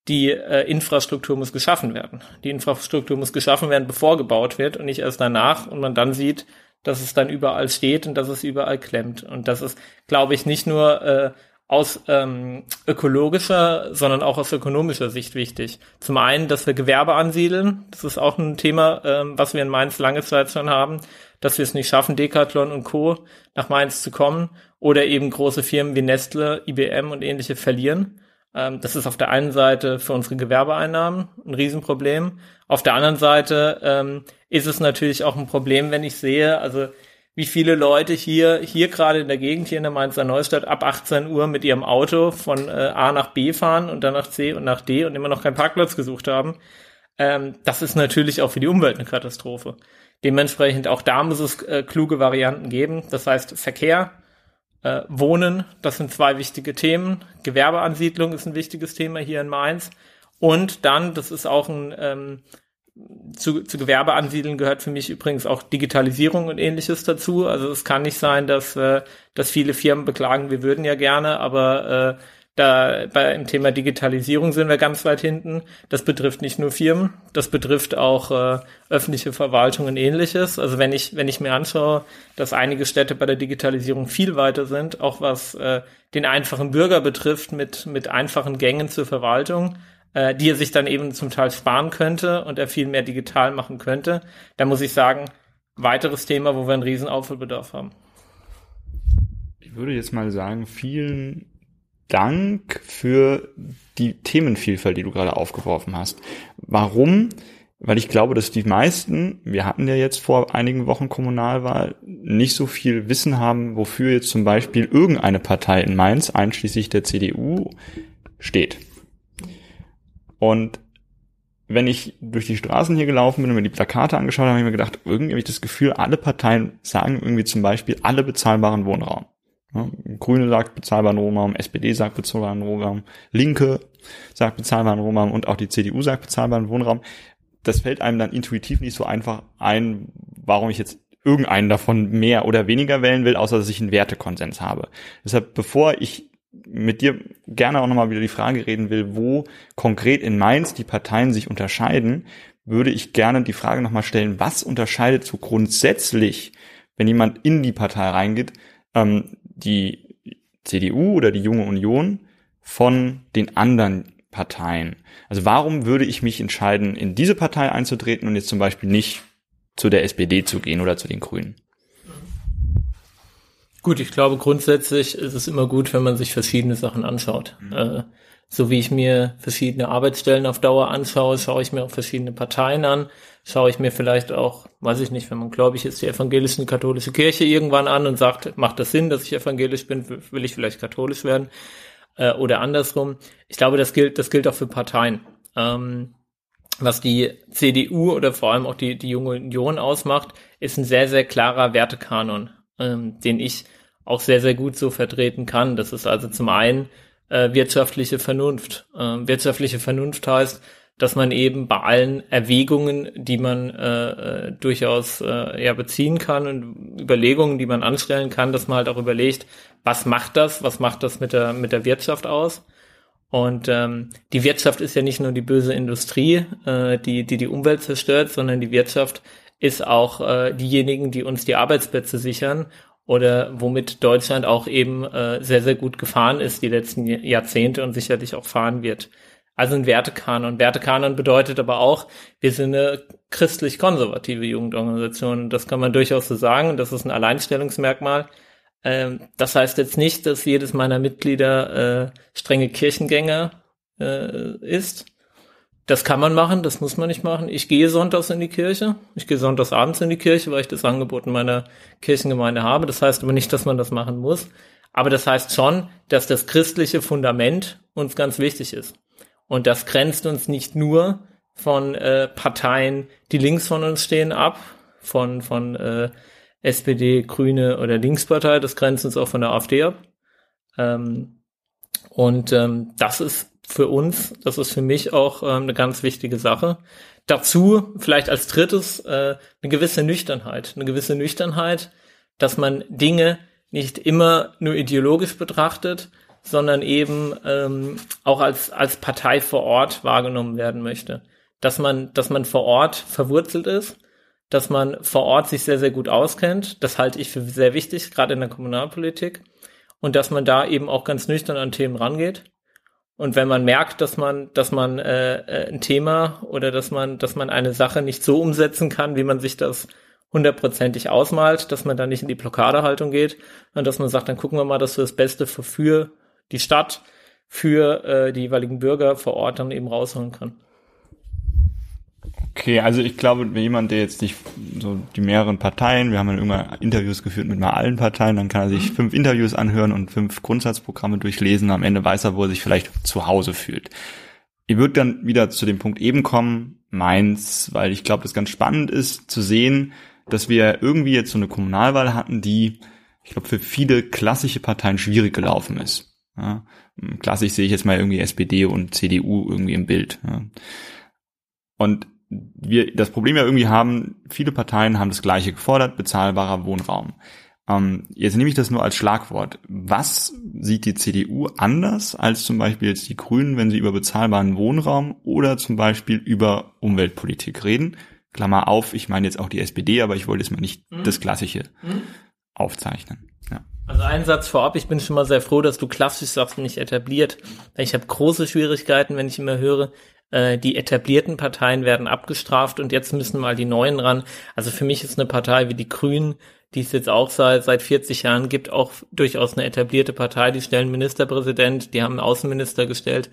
Die äh, Infrastruktur muss geschaffen werden. Die Infrastruktur muss geschaffen werden, bevor gebaut wird und nicht erst danach und man dann sieht, dass es dann überall steht und dass es überall klemmt. Und das ist, glaube ich, nicht nur äh, aus ähm, ökologischer, sondern auch aus ökonomischer Sicht wichtig. Zum einen, dass wir Gewerbe ansiedeln. Das ist auch ein Thema, ähm, was wir in Mainz lange Zeit schon haben, dass wir es nicht schaffen, Decathlon und Co. nach Mainz zu kommen oder eben große Firmen wie Nestle, IBM und ähnliche verlieren. Ähm, das ist auf der einen Seite für unsere Gewerbeeinnahmen ein Riesenproblem. Auf der anderen Seite ähm, ist es natürlich auch ein Problem, wenn ich sehe, also wie viele Leute hier, hier gerade in der Gegend, hier in der Mainzer Neustadt, ab 18 Uhr mit ihrem Auto von äh, A nach B fahren und dann nach C und nach D und immer noch keinen Parkplatz gesucht haben. Ähm, das ist natürlich auch für die Umwelt eine Katastrophe. Dementsprechend auch da muss es äh, kluge Varianten geben. Das heißt Verkehr, äh, Wohnen, das sind zwei wichtige Themen. Gewerbeansiedlung ist ein wichtiges Thema hier in Mainz. Und dann, das ist auch ein ähm, zu, zu Gewerbe ansiedeln gehört für mich übrigens auch Digitalisierung und ähnliches dazu. Also es kann nicht sein, dass, äh, dass viele Firmen beklagen, wir würden ja gerne, aber äh, da bei im Thema Digitalisierung sind wir ganz weit hinten. Das betrifft nicht nur Firmen, das betrifft auch äh, öffentliche Verwaltung und ähnliches. Also wenn ich, wenn ich mir anschaue, dass einige Städte bei der Digitalisierung viel weiter sind, auch was äh, den einfachen Bürger betrifft, mit, mit einfachen Gängen zur Verwaltung, äh, die er sich dann eben zum Teil sparen könnte und er viel mehr digital machen könnte. Da muss ich sagen, weiteres Thema, wo wir einen riesen Aufholbedarf haben. Ich würde jetzt mal sagen, vielen Dank für die Themenvielfalt, die du gerade aufgeworfen hast. Warum? Weil ich glaube, dass die meisten, wir hatten ja jetzt vor einigen Wochen Kommunalwahl, nicht so viel Wissen haben, wofür jetzt zum Beispiel irgendeine Partei in Mainz, einschließlich der CDU, steht. Und wenn ich durch die Straßen hier gelaufen bin und mir die Plakate angeschaut habe, habe ich mir gedacht, irgendwie habe ich das Gefühl, alle Parteien sagen irgendwie zum Beispiel alle bezahlbaren Wohnraum. Ja, Grüne sagt bezahlbaren Wohnraum, SPD sagt bezahlbaren Wohnraum, Linke sagt bezahlbaren Wohnraum und auch die CDU sagt bezahlbaren Wohnraum. Das fällt einem dann intuitiv nicht so einfach ein, warum ich jetzt irgendeinen davon mehr oder weniger wählen will, außer dass ich einen Wertekonsens habe. Deshalb, bevor ich mit dir gerne auch nochmal wieder die Frage reden will, wo konkret in Mainz die Parteien sich unterscheiden, würde ich gerne die Frage nochmal stellen, was unterscheidet so grundsätzlich, wenn jemand in die Partei reingeht, ähm, die CDU oder die Junge Union von den anderen Parteien? Also warum würde ich mich entscheiden, in diese Partei einzutreten und jetzt zum Beispiel nicht zu der SPD zu gehen oder zu den Grünen? Gut, ich glaube grundsätzlich ist es immer gut, wenn man sich verschiedene Sachen anschaut. Mhm. Äh, so wie ich mir verschiedene Arbeitsstellen auf Dauer anschaue, schaue ich mir auch verschiedene Parteien an, schaue ich mir vielleicht auch, weiß ich nicht, wenn man gläubig ist, die evangelische katholische Kirche irgendwann an und sagt, macht das Sinn, dass ich evangelisch bin, will ich vielleicht katholisch werden äh, oder andersrum. Ich glaube, das gilt, das gilt auch für Parteien. Ähm, was die CDU oder vor allem auch die, die Junge Union ausmacht, ist ein sehr, sehr klarer Wertekanon ähm, den ich auch sehr, sehr gut so vertreten kann. Das ist also zum einen äh, wirtschaftliche Vernunft. Äh, wirtschaftliche Vernunft heißt, dass man eben bei allen Erwägungen, die man äh, äh, durchaus äh, ja beziehen kann und Überlegungen, die man anstellen kann, dass man halt auch überlegt, was macht das, was macht das mit der mit der Wirtschaft aus? Und ähm, die Wirtschaft ist ja nicht nur die böse Industrie, äh, die die die Umwelt zerstört, sondern die Wirtschaft ist auch äh, diejenigen, die uns die Arbeitsplätze sichern oder womit Deutschland auch eben äh, sehr, sehr gut gefahren ist die letzten Jahrzehnte und sicherlich auch fahren wird. Also ein Wertekanon. Wertekanon bedeutet aber auch, wir sind eine christlich-konservative Jugendorganisation. Das kann man durchaus so sagen. Das ist ein Alleinstellungsmerkmal. Ähm, das heißt jetzt nicht, dass jedes meiner Mitglieder äh, strenge Kirchengänger äh, ist. Das kann man machen, das muss man nicht machen. Ich gehe sonntags in die Kirche. Ich gehe sonntags abends in die Kirche, weil ich das Angebot in meiner Kirchengemeinde habe. Das heißt aber nicht, dass man das machen muss. Aber das heißt schon, dass das christliche Fundament uns ganz wichtig ist. Und das grenzt uns nicht nur von äh, Parteien, die links von uns stehen, ab, von, von äh, SPD, Grüne oder Linkspartei, das grenzt uns auch von der AfD ab. Ähm, und ähm, das ist für uns. Das ist für mich auch ähm, eine ganz wichtige Sache. Dazu vielleicht als drittes äh, eine gewisse Nüchternheit. Eine gewisse Nüchternheit, dass man Dinge nicht immer nur ideologisch betrachtet, sondern eben ähm, auch als, als Partei vor Ort wahrgenommen werden möchte. Dass man, dass man vor Ort verwurzelt ist, dass man vor Ort sich sehr, sehr gut auskennt. Das halte ich für sehr wichtig, gerade in der Kommunalpolitik. Und dass man da eben auch ganz nüchtern an Themen rangeht und wenn man merkt, dass man, dass man äh, äh, ein Thema oder dass man, dass man eine Sache nicht so umsetzen kann, wie man sich das hundertprozentig ausmalt, dass man da nicht in die Blockadehaltung geht und dass man sagt, dann gucken wir mal, dass wir das Beste für, für die Stadt, für äh, die jeweiligen Bürger vor Ort dann eben rausholen kann. Okay, also ich glaube, wenn jemand, der jetzt nicht so die mehreren Parteien, wir haben ja immer Interviews geführt mit mal allen Parteien, dann kann er sich mhm. fünf Interviews anhören und fünf Grundsatzprogramme durchlesen. Am Ende weiß er, wo er sich vielleicht zu Hause fühlt. Ich würde dann wieder zu dem Punkt eben kommen, meins, weil ich glaube, das ganz spannend ist zu sehen, dass wir irgendwie jetzt so eine Kommunalwahl hatten, die, ich glaube, für viele klassische Parteien schwierig gelaufen ist. Ja, klassisch sehe ich jetzt mal irgendwie SPD und CDU irgendwie im Bild. Ja. Und wir das Problem ja irgendwie haben, viele Parteien haben das Gleiche gefordert, bezahlbarer Wohnraum. Ähm, jetzt nehme ich das nur als Schlagwort. Was sieht die CDU anders als zum Beispiel jetzt die Grünen, wenn sie über bezahlbaren Wohnraum oder zum Beispiel über Umweltpolitik reden? Klammer auf, ich meine jetzt auch die SPD, aber ich wollte jetzt mal nicht mhm. das Klassische mhm. aufzeichnen. Ja. Also ein Satz vorab, ich bin schon mal sehr froh, dass du klassisch sagst, nicht etabliert. Ich habe große Schwierigkeiten, wenn ich immer höre, äh, die etablierten Parteien werden abgestraft und jetzt müssen mal die neuen ran. Also für mich ist eine Partei wie die Grünen, die es jetzt auch seit, seit 40 Jahren gibt, auch durchaus eine etablierte Partei. Die stellen Ministerpräsident, die haben einen Außenminister gestellt.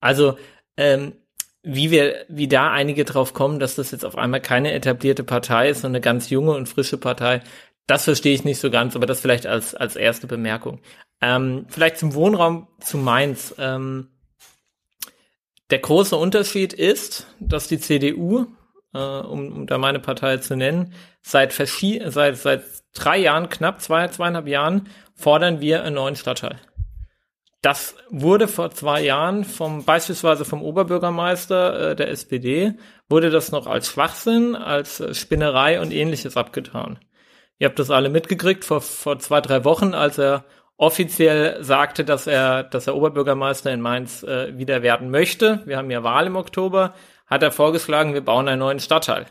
Also ähm, wie wir, wie da einige drauf kommen, dass das jetzt auf einmal keine etablierte Partei ist, sondern eine ganz junge und frische Partei, das verstehe ich nicht so ganz, aber das vielleicht als, als erste Bemerkung. Ähm, vielleicht zum Wohnraum zu Mainz. Ähm, der große Unterschied ist, dass die CDU, äh, um, um da meine Partei zu nennen, seit, seit, seit drei Jahren, knapp zwei, zweieinhalb Jahren, fordern wir einen neuen Stadtteil. Das wurde vor zwei Jahren vom beispielsweise vom Oberbürgermeister äh, der SPD wurde das noch als Schwachsinn, als äh, Spinnerei und ähnliches abgetan. Ihr habt das alle mitgekriegt vor, vor zwei, drei Wochen, als er offiziell sagte, dass er, dass er Oberbürgermeister in Mainz äh, wieder werden möchte. Wir haben ja Wahl im Oktober. Hat er vorgeschlagen, wir bauen einen neuen Stadtteil.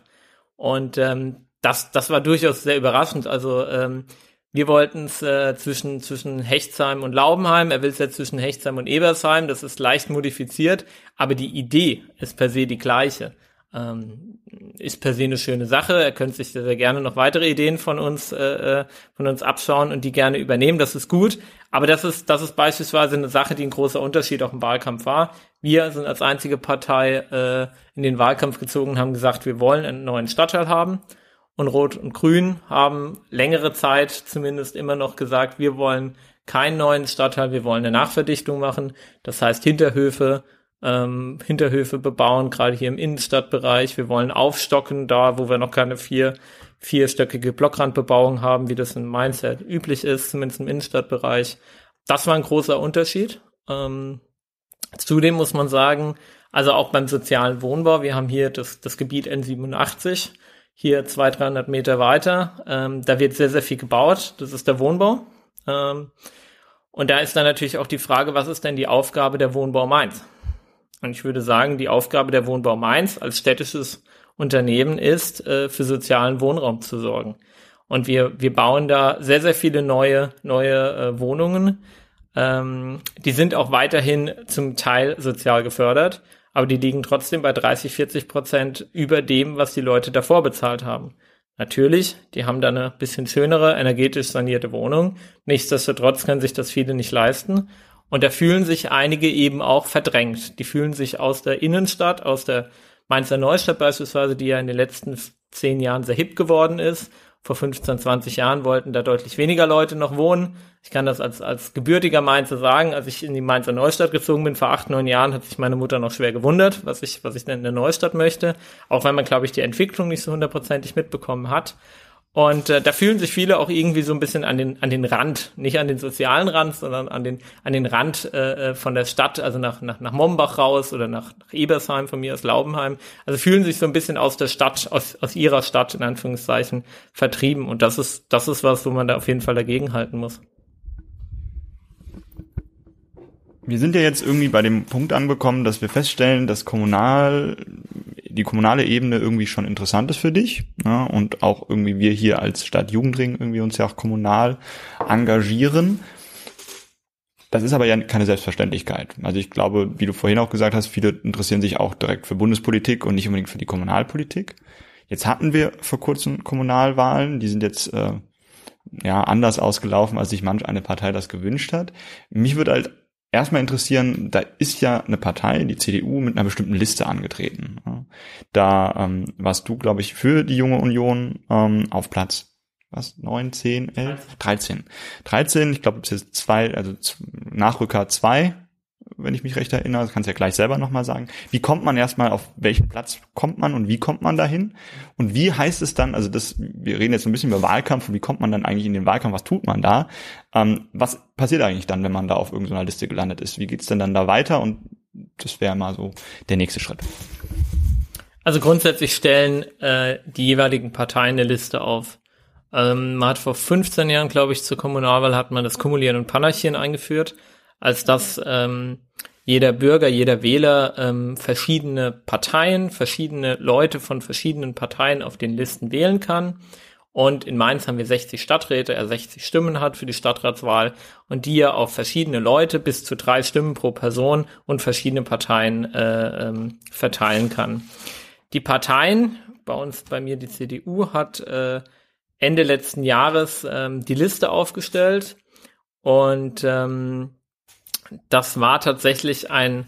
Und ähm, das, das war durchaus sehr überraschend. Also ähm, wir wollten es äh, zwischen, zwischen Hechtsheim und Laubenheim. Er will es ja zwischen Hechtsheim und Ebersheim. Das ist leicht modifiziert, aber die Idee ist per se die gleiche. Ähm, ist per se eine schöne Sache. Er könnte sich sehr, sehr gerne noch weitere Ideen von uns, äh, äh, von uns abschauen und die gerne übernehmen. Das ist gut. Aber das ist, das ist beispielsweise eine Sache, die ein großer Unterschied auch im Wahlkampf war. Wir sind als einzige Partei äh, in den Wahlkampf gezogen und haben gesagt, wir wollen einen neuen Stadtteil haben. Und Rot und Grün haben längere Zeit zumindest immer noch gesagt, wir wollen keinen neuen Stadtteil, wir wollen eine Nachverdichtung machen. Das heißt Hinterhöfe ähm, Hinterhöfe bebauen, gerade hier im Innenstadtbereich. Wir wollen aufstocken, da wo wir noch keine vier, vierstöckige Blockrandbebauung haben, wie das in Mainz ja üblich ist, zumindest im Innenstadtbereich. Das war ein großer Unterschied. Ähm, zudem muss man sagen, also auch beim sozialen Wohnbau, wir haben hier das, das Gebiet N87, hier 200, 300 Meter weiter. Ähm, da wird sehr, sehr viel gebaut. Das ist der Wohnbau. Ähm, und da ist dann natürlich auch die Frage, was ist denn die Aufgabe der Wohnbau Mainz? Und ich würde sagen, die Aufgabe der Wohnbau Mainz als städtisches Unternehmen ist, äh, für sozialen Wohnraum zu sorgen. Und wir, wir bauen da sehr, sehr viele neue, neue äh, Wohnungen. Ähm, die sind auch weiterhin zum Teil sozial gefördert, aber die liegen trotzdem bei 30, 40 Prozent über dem, was die Leute davor bezahlt haben. Natürlich, die haben da eine bisschen schönere, energetisch sanierte Wohnung. Nichtsdestotrotz können sich das viele nicht leisten. Und da fühlen sich einige eben auch verdrängt. Die fühlen sich aus der Innenstadt, aus der Mainzer Neustadt beispielsweise, die ja in den letzten zehn Jahren sehr hip geworden ist. Vor 15, 20 Jahren wollten da deutlich weniger Leute noch wohnen. Ich kann das als, als gebürtiger Mainzer sagen. Als ich in die Mainzer Neustadt gezogen bin, vor acht, neun Jahren, hat sich meine Mutter noch schwer gewundert, was ich, was ich denn in der Neustadt möchte. Auch wenn man, glaube ich, die Entwicklung nicht so hundertprozentig mitbekommen hat. Und äh, da fühlen sich viele auch irgendwie so ein bisschen an den an den Rand, nicht an den sozialen Rand, sondern an den an den Rand äh, äh, von der Stadt, also nach nach nach Mombach raus oder nach, nach Ebersheim von mir aus Laubenheim. Also fühlen sich so ein bisschen aus der Stadt, aus aus ihrer Stadt in Anführungszeichen vertrieben. Und das ist das ist was, wo man da auf jeden Fall dagegen halten muss. Wir sind ja jetzt irgendwie bei dem Punkt angekommen, dass wir feststellen, dass kommunal die kommunale Ebene irgendwie schon interessant ist für dich ne? und auch irgendwie wir hier als Stadt Jugendring irgendwie uns ja auch kommunal engagieren. Das ist aber ja keine Selbstverständlichkeit. Also ich glaube, wie du vorhin auch gesagt hast, viele interessieren sich auch direkt für Bundespolitik und nicht unbedingt für die Kommunalpolitik. Jetzt hatten wir vor kurzem Kommunalwahlen, die sind jetzt äh, ja anders ausgelaufen, als sich manch eine Partei das gewünscht hat. Mich würde halt erstmal interessieren, da ist ja eine Partei, die CDU, mit einer bestimmten Liste angetreten. Da ähm, warst du, glaube ich, für die junge Union ähm, auf Platz was, neun, zehn, elf, dreizehn. Dreizehn, ich glaube, es ist zwei, also Nachrücker zwei wenn ich mich recht erinnere. Das kannst du ja gleich selber nochmal sagen. Wie kommt man erstmal, auf welchen Platz kommt man und wie kommt man dahin? Und wie heißt es dann, also das, wir reden jetzt ein bisschen über Wahlkampf und wie kommt man dann eigentlich in den Wahlkampf, was tut man da? Ähm, was passiert eigentlich dann, wenn man da auf irgendeiner Liste gelandet ist? Wie geht's denn dann da weiter? Und das wäre mal so der nächste Schritt. Also grundsätzlich stellen äh, die jeweiligen Parteien eine Liste auf. Ähm, man hat vor 15 Jahren, glaube ich, zur Kommunalwahl hat man das Kumulieren und Panachien eingeführt als dass ähm, jeder Bürger, jeder Wähler ähm, verschiedene Parteien, verschiedene Leute von verschiedenen Parteien auf den Listen wählen kann. Und in Mainz haben wir 60 Stadträte, er 60 Stimmen hat für die Stadtratswahl und die er auf verschiedene Leute bis zu drei Stimmen pro Person und verschiedene Parteien äh, ähm, verteilen kann. Die Parteien, bei uns, bei mir die CDU, hat äh, Ende letzten Jahres ähm, die Liste aufgestellt und ähm, das war tatsächlich ein,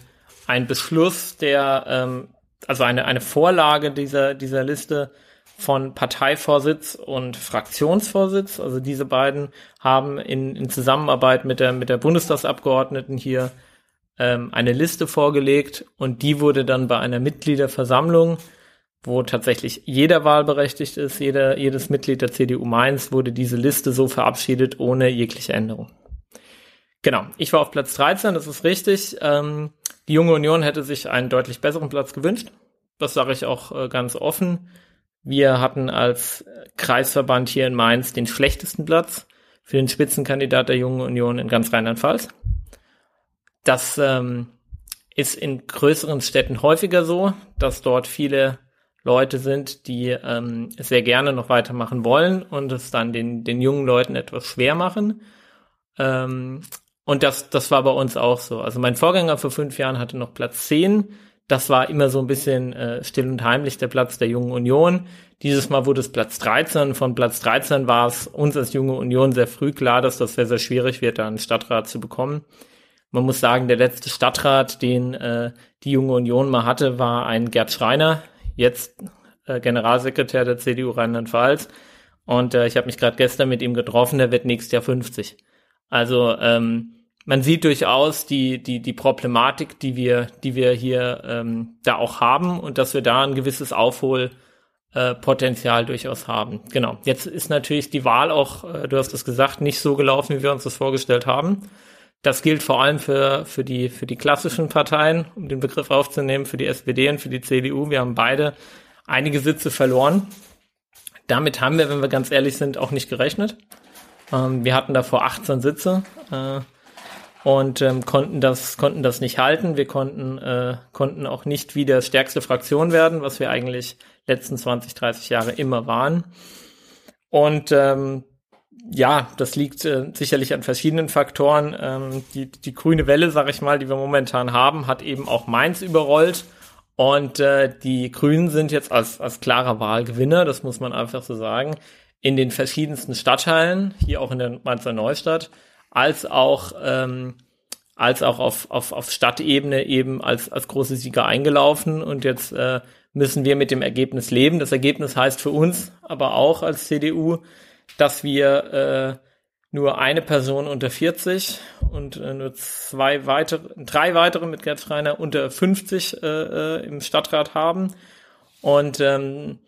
ein Beschluss, der, ähm, also eine, eine Vorlage dieser, dieser Liste von Parteivorsitz und Fraktionsvorsitz. Also diese beiden haben in, in Zusammenarbeit mit der, mit der Bundestagsabgeordneten hier ähm, eine Liste vorgelegt und die wurde dann bei einer Mitgliederversammlung, wo tatsächlich jeder wahlberechtigt ist, jeder, jedes Mitglied der CDU Mainz, wurde diese Liste so verabschiedet ohne jegliche Änderung. Genau, ich war auf Platz 13, das ist richtig. Ähm, die junge Union hätte sich einen deutlich besseren Platz gewünscht. Das sage ich auch äh, ganz offen. Wir hatten als Kreisverband hier in Mainz den schlechtesten Platz für den Spitzenkandidat der Jungen Union in ganz Rheinland-Pfalz. Das ähm, ist in größeren Städten häufiger so, dass dort viele Leute sind, die ähm, sehr gerne noch weitermachen wollen und es dann den, den jungen Leuten etwas schwer machen. Ähm, und das, das war bei uns auch so. Also mein Vorgänger vor fünf Jahren hatte noch Platz 10. Das war immer so ein bisschen äh, still und heimlich der Platz der Jungen Union. Dieses Mal wurde es Platz 13. Von Platz 13 war es uns als Junge Union sehr früh klar, dass das sehr, sehr schwierig wird, da einen Stadtrat zu bekommen. Man muss sagen, der letzte Stadtrat, den äh, die Junge Union mal hatte, war ein Gerd Schreiner, jetzt äh, Generalsekretär der CDU Rheinland-Pfalz. Und äh, ich habe mich gerade gestern mit ihm getroffen, der wird nächstes Jahr 50. Also ähm, man sieht durchaus die, die, die Problematik, die wir, die wir hier ähm, da auch haben und dass wir da ein gewisses Aufholpotenzial äh, durchaus haben. Genau. Jetzt ist natürlich die Wahl auch, äh, du hast es gesagt, nicht so gelaufen, wie wir uns das vorgestellt haben. Das gilt vor allem für, für, die, für die klassischen Parteien, um den Begriff aufzunehmen, für die SPD und für die CDU. Wir haben beide einige Sitze verloren. Damit haben wir, wenn wir ganz ehrlich sind, auch nicht gerechnet. Ähm, wir hatten davor 18 Sitze. Äh, und ähm, konnten das konnten das nicht halten. Wir konnten äh, konnten auch nicht wieder stärkste Fraktion werden, was wir eigentlich letzten 20, 30 Jahre immer waren. Und ähm, ja, das liegt äh, sicherlich an verschiedenen Faktoren. Ähm, die, die grüne Welle, sag ich mal, die wir momentan haben, hat eben auch Mainz überrollt. Und äh, die Grünen sind jetzt als, als klarer Wahlgewinner, das muss man einfach so sagen, in den verschiedensten Stadtteilen, hier auch in der Mainzer Neustadt, als auch ähm, als auch auf, auf, auf Stadtebene eben als, als große Sieger eingelaufen und jetzt äh, müssen wir mit dem Ergebnis leben. Das Ergebnis heißt für uns aber auch als CDU, dass wir äh, nur eine Person unter 40 und äh, nur zwei weitere, drei weitere mit Gerd Schreiner unter 50 äh, äh, im Stadtrat haben. Und ähm,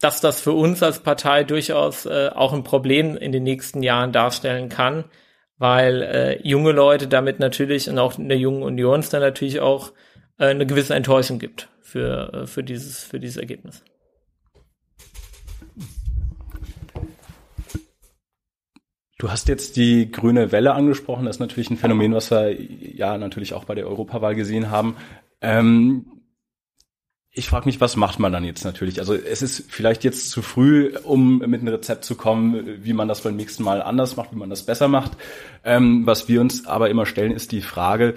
dass das für uns als Partei durchaus äh, auch ein Problem in den nächsten Jahren darstellen kann, weil äh, junge Leute damit natürlich und auch in der jungen Union es dann natürlich auch äh, eine gewisse Enttäuschung gibt für, äh, für, dieses, für dieses Ergebnis. Du hast jetzt die grüne Welle angesprochen. Das ist natürlich ein Phänomen, was wir ja natürlich auch bei der Europawahl gesehen haben. Ähm, ich frage mich, was macht man dann jetzt natürlich? Also es ist vielleicht jetzt zu früh, um mit einem Rezept zu kommen, wie man das beim nächsten Mal anders macht, wie man das besser macht. Ähm, was wir uns aber immer stellen, ist die Frage,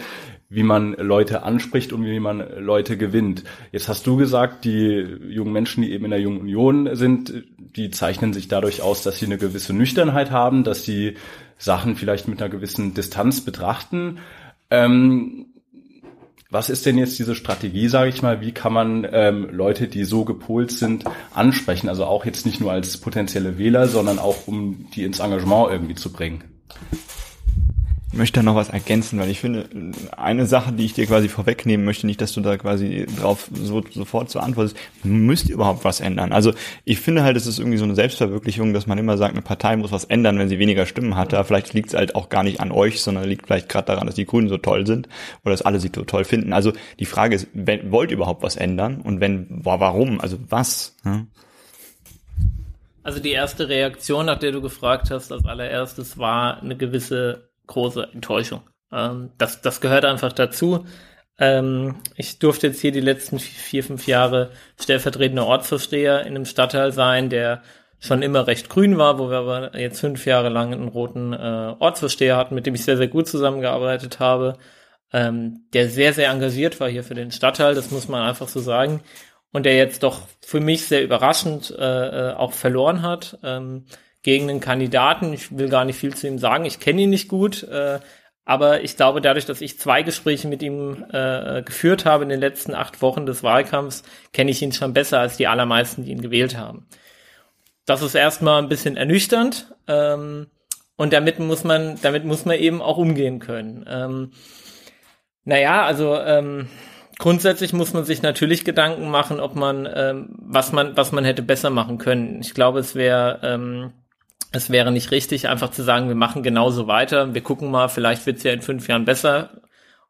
wie man Leute anspricht und wie man Leute gewinnt. Jetzt hast du gesagt, die jungen Menschen, die eben in der Jungen Union sind, die zeichnen sich dadurch aus, dass sie eine gewisse Nüchternheit haben, dass sie Sachen vielleicht mit einer gewissen Distanz betrachten. Ähm, was ist denn jetzt diese Strategie, sage ich mal? Wie kann man ähm, Leute, die so gepolt sind, ansprechen? Also auch jetzt nicht nur als potenzielle Wähler, sondern auch um die ins Engagement irgendwie zu bringen. Möchte da noch was ergänzen, weil ich finde, eine Sache, die ich dir quasi vorwegnehmen möchte, nicht, dass du da quasi drauf so, sofort so antwortest, müsst ihr überhaupt was ändern. Also ich finde halt, es ist irgendwie so eine Selbstverwirklichung, dass man immer sagt, eine Partei muss was ändern, wenn sie weniger Stimmen hat. Da vielleicht liegt es halt auch gar nicht an euch, sondern liegt vielleicht gerade daran, dass die Grünen so toll sind oder dass alle sie so toll finden. Also die Frage ist, wenn, wollt ihr überhaupt was ändern? Und wenn, warum? Also was? Ja? Also die erste Reaktion, nach der du gefragt hast, als allererstes war eine gewisse große Enttäuschung. Ähm, das, das gehört einfach dazu. Ähm, ich durfte jetzt hier die letzten vier, fünf Jahre stellvertretender Ortsversteher in einem Stadtteil sein, der schon immer recht grün war, wo wir aber jetzt fünf Jahre lang einen roten äh, Ortsversteher hatten, mit dem ich sehr, sehr gut zusammengearbeitet habe, ähm, der sehr, sehr engagiert war hier für den Stadtteil, das muss man einfach so sagen, und der jetzt doch für mich sehr überraschend äh, äh auch verloren hat. Ähm, gegen einen Kandidaten. Ich will gar nicht viel zu ihm sagen. Ich kenne ihn nicht gut. Äh, aber ich glaube, dadurch, dass ich zwei Gespräche mit ihm äh, geführt habe in den letzten acht Wochen des Wahlkampfs, kenne ich ihn schon besser als die allermeisten, die ihn gewählt haben. Das ist erstmal ein bisschen ernüchternd. Ähm, und damit muss man, damit muss man eben auch umgehen können. Ähm, naja, also ähm, grundsätzlich muss man sich natürlich Gedanken machen, ob man, ähm, was man, was man hätte besser machen können. Ich glaube, es wäre ähm, es wäre nicht richtig, einfach zu sagen, wir machen genauso weiter. Wir gucken mal, vielleicht wird es ja in fünf Jahren besser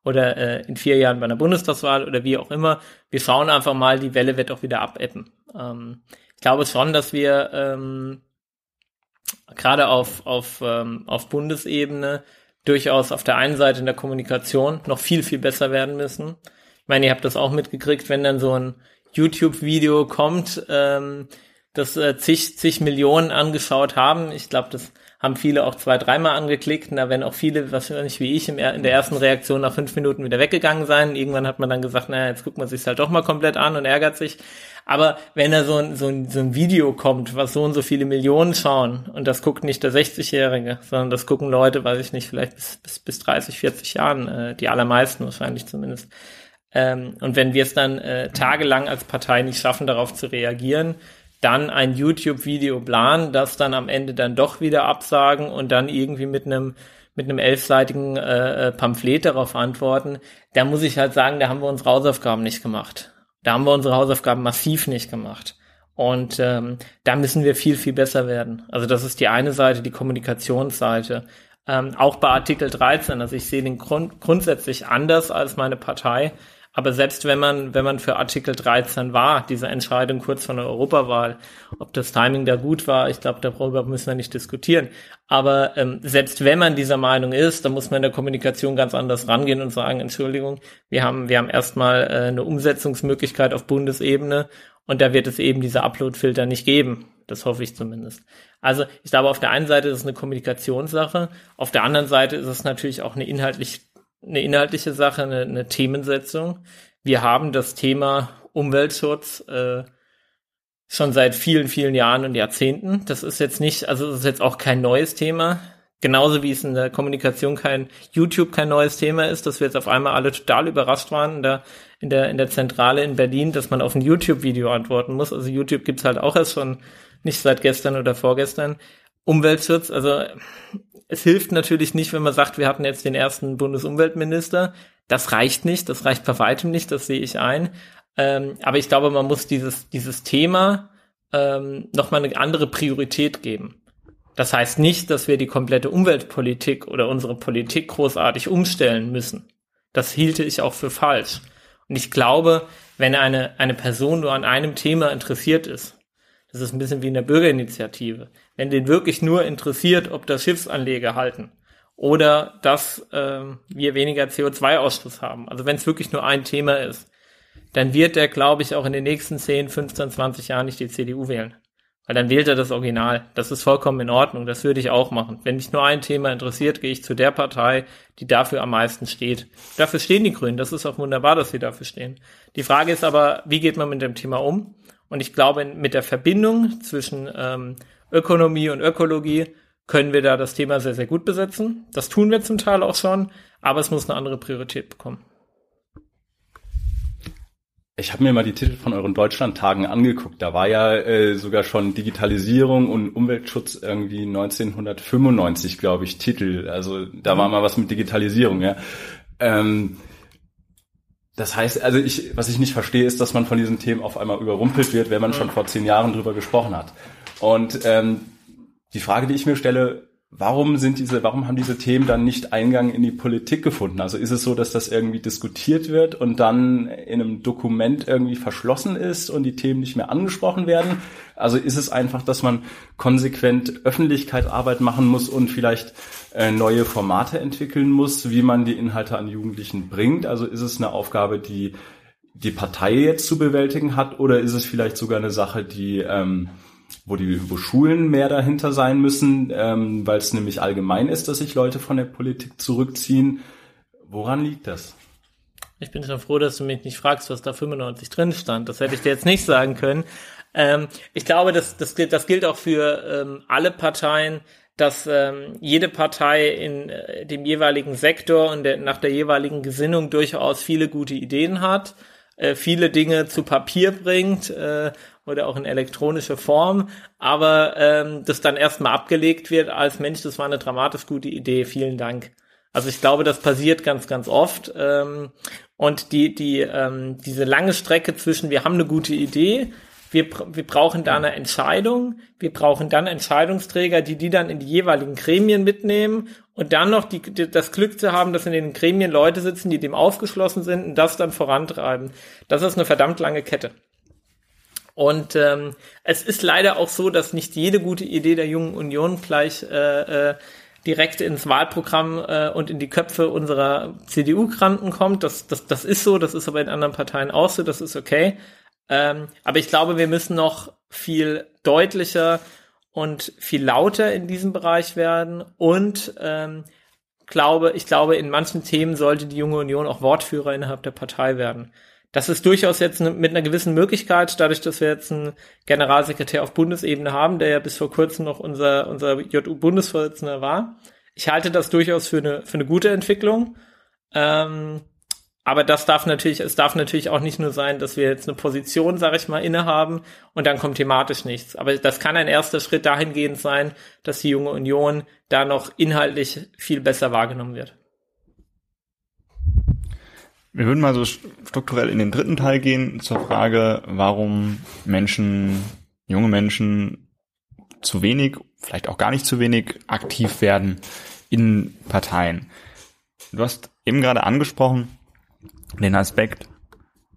oder äh, in vier Jahren bei einer Bundestagswahl oder wie auch immer. Wir schauen einfach mal, die Welle wird auch wieder abebben. Ähm, ich glaube schon, dass wir ähm, gerade auf, auf, ähm, auf Bundesebene durchaus auf der einen Seite in der Kommunikation noch viel, viel besser werden müssen. Ich meine, ihr habt das auch mitgekriegt, wenn dann so ein YouTube-Video kommt, ähm, das äh, zig, zig Millionen angeschaut haben. Ich glaube, das haben viele auch zwei, dreimal angeklickt. Und da werden auch viele, wahrscheinlich wie ich, in der ersten Reaktion nach fünf Minuten wieder weggegangen sein. Irgendwann hat man dann gesagt, naja, jetzt guckt man sich halt doch mal komplett an und ärgert sich. Aber wenn da so ein, so, ein, so ein Video kommt, was so und so viele Millionen schauen, und das guckt nicht der 60-Jährige, sondern das gucken Leute, weiß ich nicht, vielleicht bis, bis, bis 30, 40 Jahren, äh, die allermeisten wahrscheinlich zumindest. Ähm, und wenn wir es dann äh, tagelang als Partei nicht schaffen, darauf zu reagieren, dann ein YouTube-Video planen, das dann am Ende dann doch wieder absagen und dann irgendwie mit einem mit einem elfseitigen äh, äh, Pamphlet darauf antworten, da muss ich halt sagen, da haben wir unsere Hausaufgaben nicht gemacht. Da haben wir unsere Hausaufgaben massiv nicht gemacht. Und ähm, da müssen wir viel, viel besser werden. Also das ist die eine Seite, die Kommunikationsseite. Ähm, auch bei Artikel 13, also ich sehe den Grund grundsätzlich anders als meine Partei. Aber selbst wenn man, wenn man für Artikel 13 war, diese Entscheidung kurz vor der Europawahl, ob das Timing da gut war, ich glaube, darüber müssen wir nicht diskutieren. Aber ähm, selbst wenn man dieser Meinung ist, dann muss man in der Kommunikation ganz anders rangehen und sagen, Entschuldigung, wir haben, wir haben erstmal äh, eine Umsetzungsmöglichkeit auf Bundesebene und da wird es eben diese Upload-Filter nicht geben. Das hoffe ich zumindest. Also ich glaube, auf der einen Seite ist es eine Kommunikationssache, auf der anderen Seite ist es natürlich auch eine inhaltlich eine inhaltliche Sache, eine, eine Themensetzung. Wir haben das Thema Umweltschutz äh, schon seit vielen, vielen Jahren und Jahrzehnten. Das ist jetzt nicht, also das ist jetzt auch kein neues Thema. Genauso wie es in der Kommunikation kein YouTube kein neues Thema ist, dass wir jetzt auf einmal alle total überrascht waren in der, in der, in der Zentrale in Berlin, dass man auf ein YouTube-Video antworten muss. Also YouTube gibt's halt auch erst schon nicht seit gestern oder vorgestern. Umweltschutz, also es hilft natürlich nicht, wenn man sagt, wir hatten jetzt den ersten Bundesumweltminister. Das reicht nicht, das reicht bei weitem nicht, das sehe ich ein. Ähm, aber ich glaube, man muss dieses, dieses Thema ähm, nochmal eine andere Priorität geben. Das heißt nicht, dass wir die komplette Umweltpolitik oder unsere Politik großartig umstellen müssen. Das hielte ich auch für falsch. Und ich glaube, wenn eine, eine Person nur an einem Thema interessiert ist, das ist ein bisschen wie in der Bürgerinitiative. Wenn den wirklich nur interessiert, ob das Schiffsanleger halten oder dass ähm, wir weniger CO2-Ausstoß haben, also wenn es wirklich nur ein Thema ist, dann wird der, glaube ich, auch in den nächsten 10, 15, 20 Jahren nicht die CDU wählen. Weil dann wählt er das Original. Das ist vollkommen in Ordnung. Das würde ich auch machen. Wenn mich nur ein Thema interessiert, gehe ich zu der Partei, die dafür am meisten steht. Dafür stehen die Grünen. Das ist auch wunderbar, dass sie dafür stehen. Die Frage ist aber, wie geht man mit dem Thema um? Und ich glaube, mit der Verbindung zwischen ähm, Ökonomie und Ökologie können wir da das Thema sehr, sehr gut besetzen. Das tun wir zum Teil auch schon, aber es muss eine andere Priorität bekommen. Ich habe mir mal die Titel von euren Deutschlandtagen angeguckt. Da war ja äh, sogar schon Digitalisierung und Umweltschutz irgendwie 1995, glaube ich, Titel. Also da war mal was mit Digitalisierung, ja. Ähm, das heißt, also ich, was ich nicht verstehe, ist, dass man von diesen Themen auf einmal überrumpelt wird, wenn man schon vor zehn Jahren drüber gesprochen hat. Und ähm, die Frage, die ich mir stelle, warum sind diese, warum haben diese Themen dann nicht Eingang in die Politik gefunden? Also ist es so, dass das irgendwie diskutiert wird und dann in einem Dokument irgendwie verschlossen ist und die Themen nicht mehr angesprochen werden? Also ist es einfach, dass man konsequent Öffentlichkeitsarbeit machen muss und vielleicht äh, neue Formate entwickeln muss, wie man die Inhalte an Jugendlichen bringt? Also ist es eine Aufgabe, die die Partei jetzt zu bewältigen hat oder ist es vielleicht sogar eine Sache, die ähm, wo die wo Schulen mehr dahinter sein müssen, ähm, weil es nämlich allgemein ist, dass sich Leute von der Politik zurückziehen. Woran liegt das? Ich bin schon froh, dass du mich nicht fragst, was da 95 drin stand. Das hätte ich dir jetzt nicht sagen können. Ähm, ich glaube, das, das, gilt, das gilt auch für ähm, alle Parteien, dass ähm, jede Partei in äh, dem jeweiligen Sektor und der, nach der jeweiligen Gesinnung durchaus viele gute Ideen hat, äh, viele Dinge zu Papier bringt äh, oder auch in elektronischer Form, aber ähm, das dann erstmal abgelegt wird als Mensch, das war eine dramatisch gute Idee, vielen Dank. Also ich glaube, das passiert ganz, ganz oft. Ähm, und die, die, ähm, diese lange Strecke zwischen, wir haben eine gute Idee, wir, wir brauchen da eine Entscheidung, wir brauchen dann Entscheidungsträger, die die dann in die jeweiligen Gremien mitnehmen und dann noch die, die, das Glück zu haben, dass in den Gremien Leute sitzen, die dem aufgeschlossen sind und das dann vorantreiben. Das ist eine verdammt lange Kette. Und ähm, es ist leider auch so, dass nicht jede gute Idee der Jungen Union gleich äh, äh, direkt ins Wahlprogramm äh, und in die Köpfe unserer CDU-Kranten kommt. Das, das, das ist so, das ist aber in anderen Parteien auch so, das ist okay. Ähm, aber ich glaube, wir müssen noch viel deutlicher und viel lauter in diesem Bereich werden und ähm, glaube, ich glaube, in manchen Themen sollte die junge Union auch Wortführer innerhalb der Partei werden. Das ist durchaus jetzt mit einer gewissen Möglichkeit, dadurch, dass wir jetzt einen Generalsekretär auf Bundesebene haben, der ja bis vor kurzem noch unser, unser JU-Bundesvorsitzender war. Ich halte das durchaus für eine, für eine gute Entwicklung. Ähm, aber das darf natürlich, es darf natürlich auch nicht nur sein, dass wir jetzt eine Position, sage ich mal, innehaben und dann kommt thematisch nichts. Aber das kann ein erster Schritt dahingehend sein, dass die junge Union da noch inhaltlich viel besser wahrgenommen wird. Wir würden mal so strukturell in den dritten Teil gehen zur Frage, warum Menschen, junge Menschen zu wenig, vielleicht auch gar nicht zu wenig aktiv werden in Parteien. Du hast eben gerade angesprochen den Aspekt,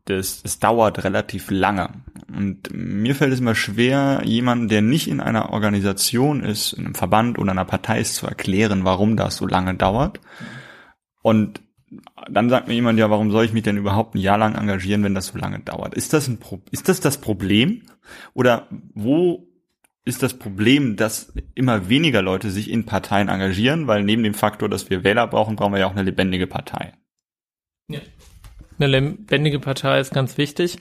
des, es dauert relativ lange. Und mir fällt es immer schwer, jemanden, der nicht in einer Organisation ist, in einem Verband oder einer Partei ist, zu erklären, warum das so lange dauert. Und dann sagt mir jemand, ja, warum soll ich mich denn überhaupt ein Jahr lang engagieren, wenn das so lange dauert? Ist das ein Pro ist das das Problem? Oder wo ist das Problem, dass immer weniger Leute sich in Parteien engagieren? Weil neben dem Faktor, dass wir Wähler brauchen, brauchen wir ja auch eine lebendige Partei. Ja. Eine lebendige Partei ist ganz wichtig.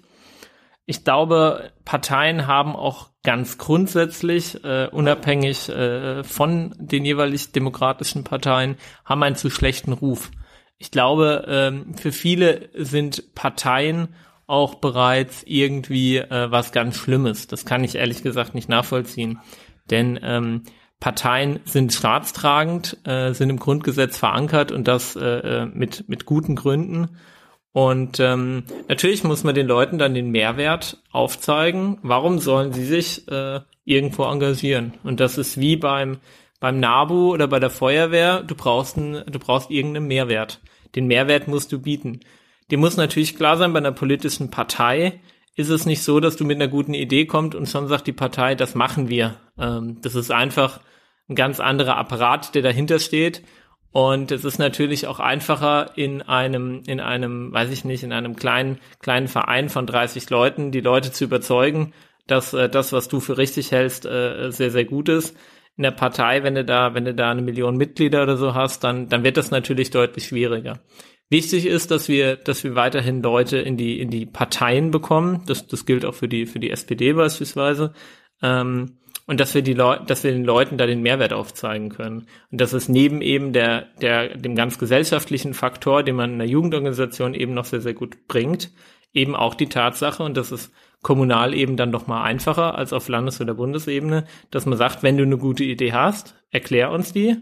Ich glaube, Parteien haben auch ganz grundsätzlich, äh, unabhängig äh, von den jeweilig demokratischen Parteien, haben einen zu schlechten Ruf. Ich glaube, ähm, für viele sind Parteien auch bereits irgendwie äh, was ganz Schlimmes. Das kann ich ehrlich gesagt nicht nachvollziehen. Denn ähm, Parteien sind staatstragend, äh, sind im Grundgesetz verankert und das äh, äh, mit, mit guten Gründen. Und ähm, natürlich muss man den Leuten dann den Mehrwert aufzeigen. Warum sollen sie sich äh, irgendwo engagieren? Und das ist wie beim beim NABU oder bei der Feuerwehr, du brauchst, ein, du brauchst irgendeinen Mehrwert. Den Mehrwert musst du bieten. Dir muss natürlich klar sein, bei einer politischen Partei ist es nicht so, dass du mit einer guten Idee kommst und schon sagt die Partei, das machen wir. Ähm, das ist einfach ein ganz anderer Apparat, der dahinter steht. Und es ist natürlich auch einfacher in einem, in einem, weiß ich nicht, in einem kleinen, kleinen Verein von 30 Leuten, die Leute zu überzeugen, dass äh, das, was du für richtig hältst, äh, sehr, sehr gut ist, in der Partei, wenn du da, wenn du da eine Million Mitglieder oder so hast, dann, dann wird das natürlich deutlich schwieriger. Wichtig ist, dass wir, dass wir weiterhin Leute in die, in die Parteien bekommen. Das, das gilt auch für die, für die SPD beispielsweise. Ähm, und dass wir die Leute, dass wir den Leuten da den Mehrwert aufzeigen können. Und dass es neben eben der, der, dem ganz gesellschaftlichen Faktor, den man in der Jugendorganisation eben noch sehr, sehr gut bringt, eben auch die Tatsache, und das ist kommunal eben dann doch mal einfacher als auf Landes- oder Bundesebene, dass man sagt, wenn du eine gute Idee hast, erklär uns die,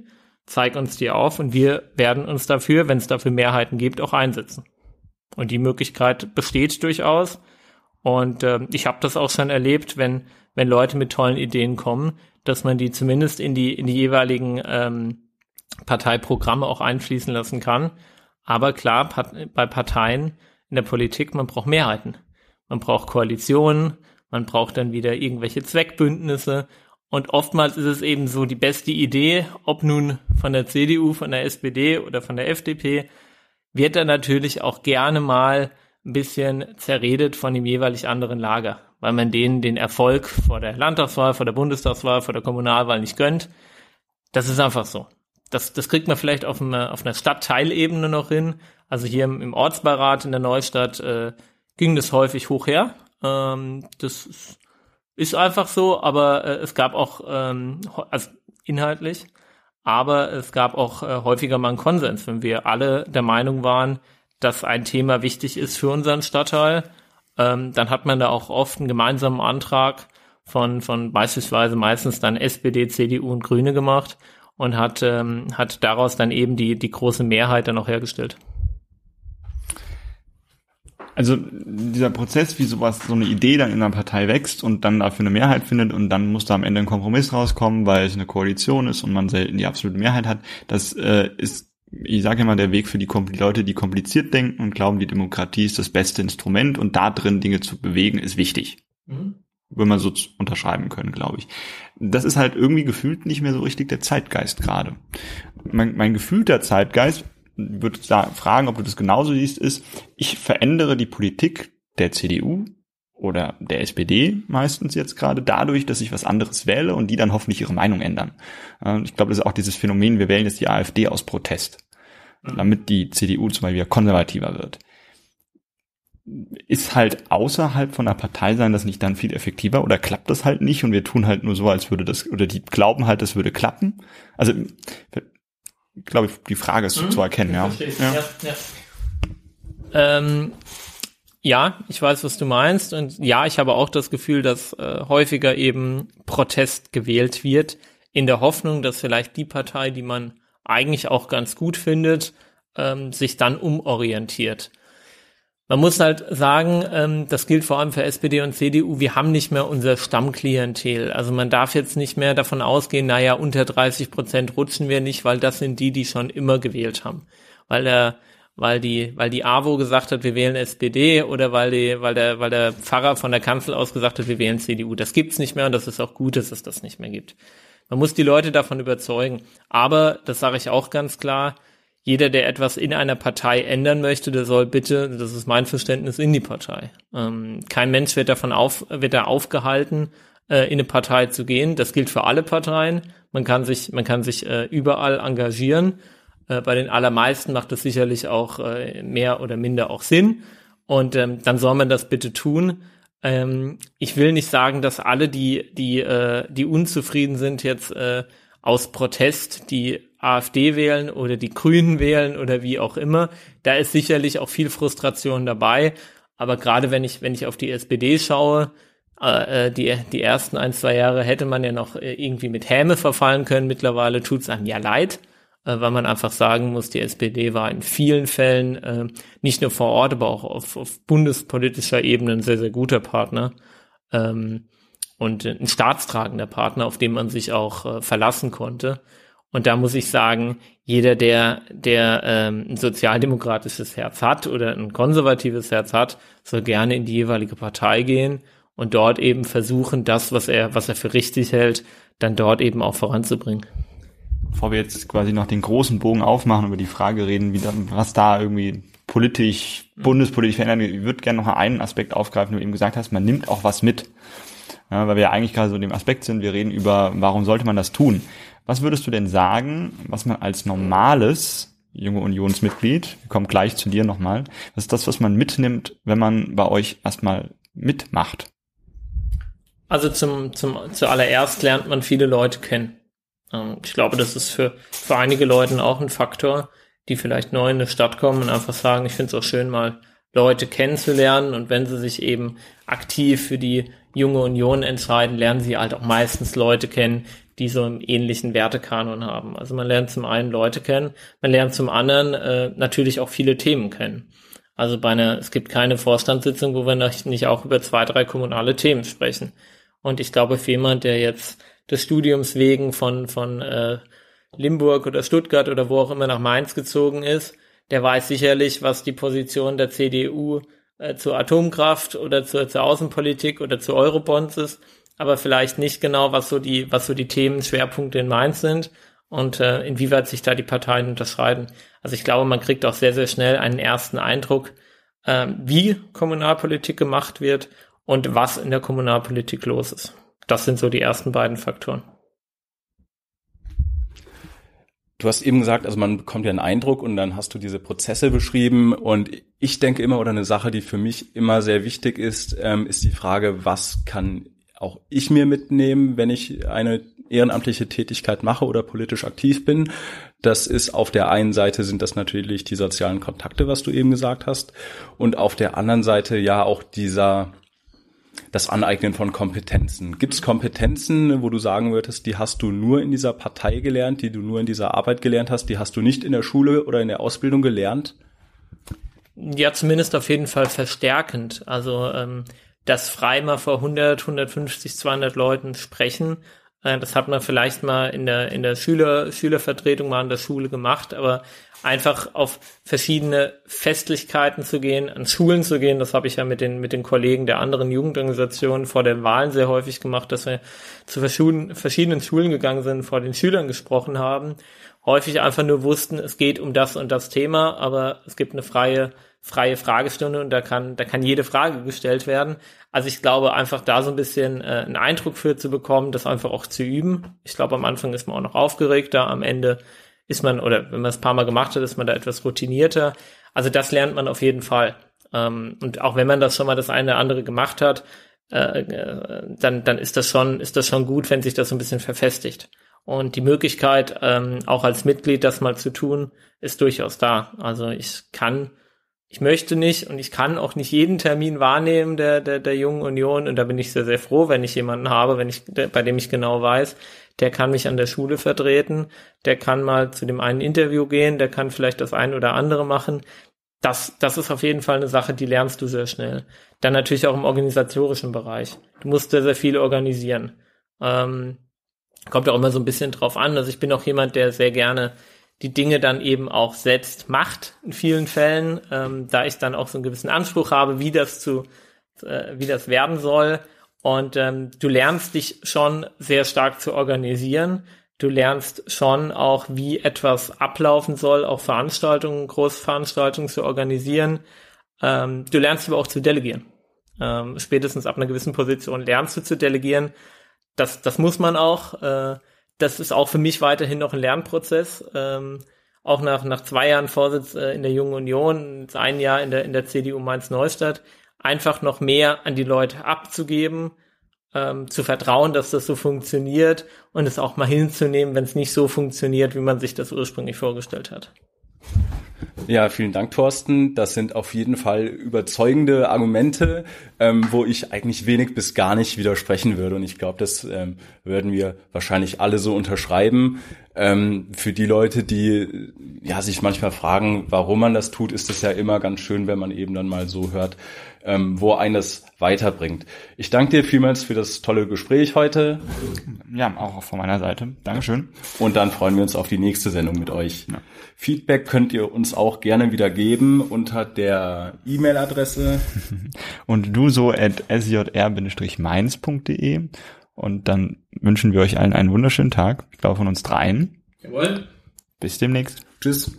zeig uns die auf und wir werden uns dafür, wenn es dafür Mehrheiten gibt, auch einsetzen. Und die Möglichkeit besteht durchaus. Und äh, ich habe das auch schon erlebt, wenn, wenn Leute mit tollen Ideen kommen, dass man die zumindest in die, in die jeweiligen ähm, Parteiprogramme auch einfließen lassen kann. Aber klar, bei Parteien in der Politik, man braucht Mehrheiten. Man braucht Koalitionen, man braucht dann wieder irgendwelche Zweckbündnisse. Und oftmals ist es eben so die beste Idee, ob nun von der CDU, von der SPD oder von der FDP, wird dann natürlich auch gerne mal ein bisschen zerredet von dem jeweilig anderen Lager, weil man denen den Erfolg vor der Landtagswahl, vor der Bundestagswahl, vor der Kommunalwahl nicht gönnt. Das ist einfach so. Das, das kriegt man vielleicht auf, einer, auf einer Stadtteilebene noch hin. Also hier im, im Ortsbeirat in der Neustadt äh, ging das häufig hoch her. Ähm, das ist, einfach so, aber äh, es gab auch, ähm, also inhaltlich, aber es gab auch äh, häufiger mal einen Konsens, wenn wir alle der Meinung waren, dass ein Thema wichtig ist für unseren Stadtteil, ähm, dann hat man da auch oft einen gemeinsamen Antrag von, von beispielsweise meistens dann SPD, CDU und Grüne gemacht und hat, ähm, hat daraus dann eben die, die große Mehrheit dann auch hergestellt. Also dieser Prozess, wie sowas, so eine Idee dann in einer Partei wächst und dann dafür eine Mehrheit findet und dann muss da am Ende ein Kompromiss rauskommen, weil es eine Koalition ist und man selten die absolute Mehrheit hat, das äh, ist ich sage immer, der Weg für die, die, Leute, die kompliziert denken und glauben, die Demokratie ist das beste Instrument und da drin Dinge zu bewegen, ist wichtig. Mhm. Würde man so unterschreiben können, glaube ich. Das ist halt irgendwie gefühlt nicht mehr so richtig der Zeitgeist gerade. Mein, mein gefühlter Zeitgeist, würde da fragen, ob du das genauso siehst, ist, ich verändere die Politik der CDU oder der SPD meistens jetzt gerade dadurch, dass ich was anderes wähle und die dann hoffentlich ihre Meinung ändern. Ich glaube, das ist auch dieses Phänomen, wir wählen jetzt die AfD aus Protest, mhm. damit die CDU zum Beispiel wieder konservativer wird. Ist halt außerhalb von der Partei sein das nicht dann viel effektiver oder klappt das halt nicht und wir tun halt nur so, als würde das, oder die glauben halt, das würde klappen? Also, glaube ich, die Frage ist mhm. zu erkennen, ja. ja. ja, ja. Ähm, ja, ich weiß, was du meinst. Und ja, ich habe auch das Gefühl, dass äh, häufiger eben Protest gewählt wird, in der Hoffnung, dass vielleicht die Partei, die man eigentlich auch ganz gut findet, ähm, sich dann umorientiert. Man muss halt sagen, ähm, das gilt vor allem für SPD und CDU, wir haben nicht mehr unser Stammklientel. Also man darf jetzt nicht mehr davon ausgehen, naja, unter 30 Prozent rutschen wir nicht, weil das sind die, die schon immer gewählt haben. Weil der weil die, weil die AWO gesagt hat, wir wählen SPD oder weil die, weil der, weil der Pfarrer von der Kanzel aus gesagt hat, wir wählen CDU. Das gibt's nicht mehr und das ist auch gut, dass es das nicht mehr gibt. Man muss die Leute davon überzeugen. Aber, das sage ich auch ganz klar, jeder, der etwas in einer Partei ändern möchte, der soll bitte, das ist mein Verständnis, in die Partei. Ähm, kein Mensch wird davon auf, wird da aufgehalten, äh, in eine Partei zu gehen. Das gilt für alle Parteien. Man kann sich, man kann sich äh, überall engagieren. Äh, bei den allermeisten macht das sicherlich auch äh, mehr oder minder auch Sinn. Und ähm, dann soll man das bitte tun. Ähm, ich will nicht sagen, dass alle, die, die, äh, die unzufrieden sind, jetzt äh, aus Protest die AfD wählen oder die Grünen wählen oder wie auch immer. Da ist sicherlich auch viel Frustration dabei. Aber gerade wenn ich, wenn ich auf die SPD schaue, äh, äh, die, die ersten ein, zwei Jahre hätte man ja noch äh, irgendwie mit Häme verfallen können. Mittlerweile tut es einem ja leid äh, weil man einfach sagen muss, die SPD war in vielen Fällen äh, nicht nur vor Ort, aber auch auf, auf bundespolitischer Ebene ein sehr, sehr guter Partner ähm, und ein staatstragender Partner, auf den man sich auch äh, verlassen konnte. Und da muss ich sagen, jeder, der, der ähm, ein sozialdemokratisches Herz hat oder ein konservatives Herz hat, soll gerne in die jeweilige Partei gehen und dort eben versuchen, das, was er, was er für richtig hält, dann dort eben auch voranzubringen bevor wir jetzt quasi noch den großen Bogen aufmachen, über die Frage reden, wie da, was da irgendwie politisch, bundespolitisch verändert, ich würde gerne noch mal einen Aspekt aufgreifen, du eben gesagt hast, man nimmt auch was mit. Ja, weil wir ja eigentlich gerade so in dem Aspekt sind, wir reden über, warum sollte man das tun? Was würdest du denn sagen, was man als normales junge Unionsmitglied, wir kommen gleich zu dir nochmal, was ist das, was man mitnimmt, wenn man bei euch erstmal mitmacht? Also zum, zum, zuallererst lernt man viele Leute kennen. Ähm, ich glaube, das ist für, für einige Leute auch ein Faktor, die vielleicht neu in eine Stadt kommen und einfach sagen, ich finde es auch schön, mal Leute kennenzulernen und wenn sie sich eben aktiv für die junge Union entscheiden, lernen sie halt auch meistens Leute kennen, die so einen ähnlichen Wertekanon haben. Also man lernt zum einen Leute kennen, man lernt zum anderen äh, natürlich auch viele Themen kennen. Also bei einer, es gibt keine Vorstandssitzung, wo wir nicht auch über zwei, drei kommunale Themen sprechen. Und ich glaube, für jemand, der jetzt des Studiums wegen von, von äh, Limburg oder Stuttgart oder wo auch immer nach Mainz gezogen ist, der weiß sicherlich, was die Position der CDU äh, zur Atomkraft oder zur, zur Außenpolitik oder zu Eurobonds ist, aber vielleicht nicht genau, was so die, was so die Themen Schwerpunkte in Mainz sind und äh, inwieweit sich da die Parteien unterscheiden. Also ich glaube, man kriegt auch sehr, sehr schnell einen ersten Eindruck, äh, wie Kommunalpolitik gemacht wird und was in der Kommunalpolitik los ist. Das sind so die ersten beiden Faktoren. Du hast eben gesagt, also man bekommt ja einen Eindruck und dann hast du diese Prozesse beschrieben und ich denke immer oder eine Sache, die für mich immer sehr wichtig ist, ähm, ist die Frage, was kann auch ich mir mitnehmen, wenn ich eine ehrenamtliche Tätigkeit mache oder politisch aktiv bin. Das ist auf der einen Seite sind das natürlich die sozialen Kontakte, was du eben gesagt hast, und auf der anderen Seite ja auch dieser das Aneignen von Kompetenzen. Gibt es Kompetenzen, wo du sagen würdest, die hast du nur in dieser Partei gelernt, die du nur in dieser Arbeit gelernt hast, die hast du nicht in der Schule oder in der Ausbildung gelernt? Ja, zumindest auf jeden Fall verstärkend. Also ähm, das frei mal vor 100, 150, 200 Leuten sprechen, äh, das hat man vielleicht mal in der in der Schüler Schülervertretung mal an der Schule gemacht, aber einfach auf verschiedene Festlichkeiten zu gehen, an Schulen zu gehen. Das habe ich ja mit den, mit den Kollegen der anderen Jugendorganisationen vor den Wahlen sehr häufig gemacht, dass wir zu verschiedenen Schulen gegangen sind, vor den Schülern gesprochen haben. Häufig einfach nur wussten, es geht um das und das Thema, aber es gibt eine freie, freie Fragestunde und da kann, da kann jede Frage gestellt werden. Also ich glaube, einfach da so ein bisschen äh, einen Eindruck für zu bekommen, das einfach auch zu üben. Ich glaube, am Anfang ist man auch noch aufgeregter, am Ende ist man, oder wenn man es ein paar Mal gemacht hat, ist man da etwas routinierter. Also das lernt man auf jeden Fall. Ähm, und auch wenn man das schon mal das eine oder andere gemacht hat, äh, äh, dann, dann ist das schon, ist das schon gut, wenn sich das so ein bisschen verfestigt. Und die Möglichkeit, ähm, auch als Mitglied das mal zu tun, ist durchaus da. Also ich kann, ich möchte nicht und ich kann auch nicht jeden Termin wahrnehmen der, der, der Jungen Union. Und da bin ich sehr, sehr froh, wenn ich jemanden habe, wenn ich, bei dem ich genau weiß, der kann mich an der Schule vertreten, der kann mal zu dem einen Interview gehen, der kann vielleicht das ein oder andere machen. Das, das ist auf jeden Fall eine Sache, die lernst du sehr schnell. Dann natürlich auch im organisatorischen Bereich. Du musst sehr, sehr viel organisieren. Ähm, kommt auch immer so ein bisschen drauf an. Also ich bin auch jemand, der sehr gerne die Dinge dann eben auch selbst macht in vielen Fällen, ähm, da ich dann auch so einen gewissen Anspruch habe, wie das zu, äh, wie das werden soll und ähm, du lernst dich schon sehr stark zu organisieren. Du lernst schon auch, wie etwas ablaufen soll, auch Veranstaltungen, Großveranstaltungen zu organisieren. Ähm, du lernst aber auch zu delegieren. Ähm, spätestens ab einer gewissen Position lernst du zu delegieren. Das, das muss man auch. Äh, das ist auch für mich weiterhin noch ein Lernprozess. Ähm, auch nach, nach zwei Jahren Vorsitz äh, in der Jungen Union, ein Jahr in der, in der CDU Mainz-Neustadt, einfach noch mehr an die Leute abzugeben, ähm, zu vertrauen, dass das so funktioniert und es auch mal hinzunehmen, wenn es nicht so funktioniert, wie man sich das ursprünglich vorgestellt hat. Ja, vielen Dank, Thorsten. Das sind auf jeden Fall überzeugende Argumente, ähm, wo ich eigentlich wenig bis gar nicht widersprechen würde. Und ich glaube, das ähm, würden wir wahrscheinlich alle so unterschreiben. Ähm, für die Leute, die ja sich manchmal fragen, warum man das tut, ist es ja immer ganz schön, wenn man eben dann mal so hört, ähm, wo einen das weiterbringt. Ich danke dir vielmals für das tolle Gespräch heute. Ja, auch von meiner Seite. Dankeschön. Und dann freuen wir uns auf die nächste Sendung mit euch. Ja. Feedback könnt ihr uns auch gerne wieder geben unter der E-Mail-Adresse. Und du so at sjr-mainz.de. Und dann wünschen wir euch allen einen wunderschönen Tag. Ich glaube von uns dreien. Jawohl. Bis demnächst. Tschüss.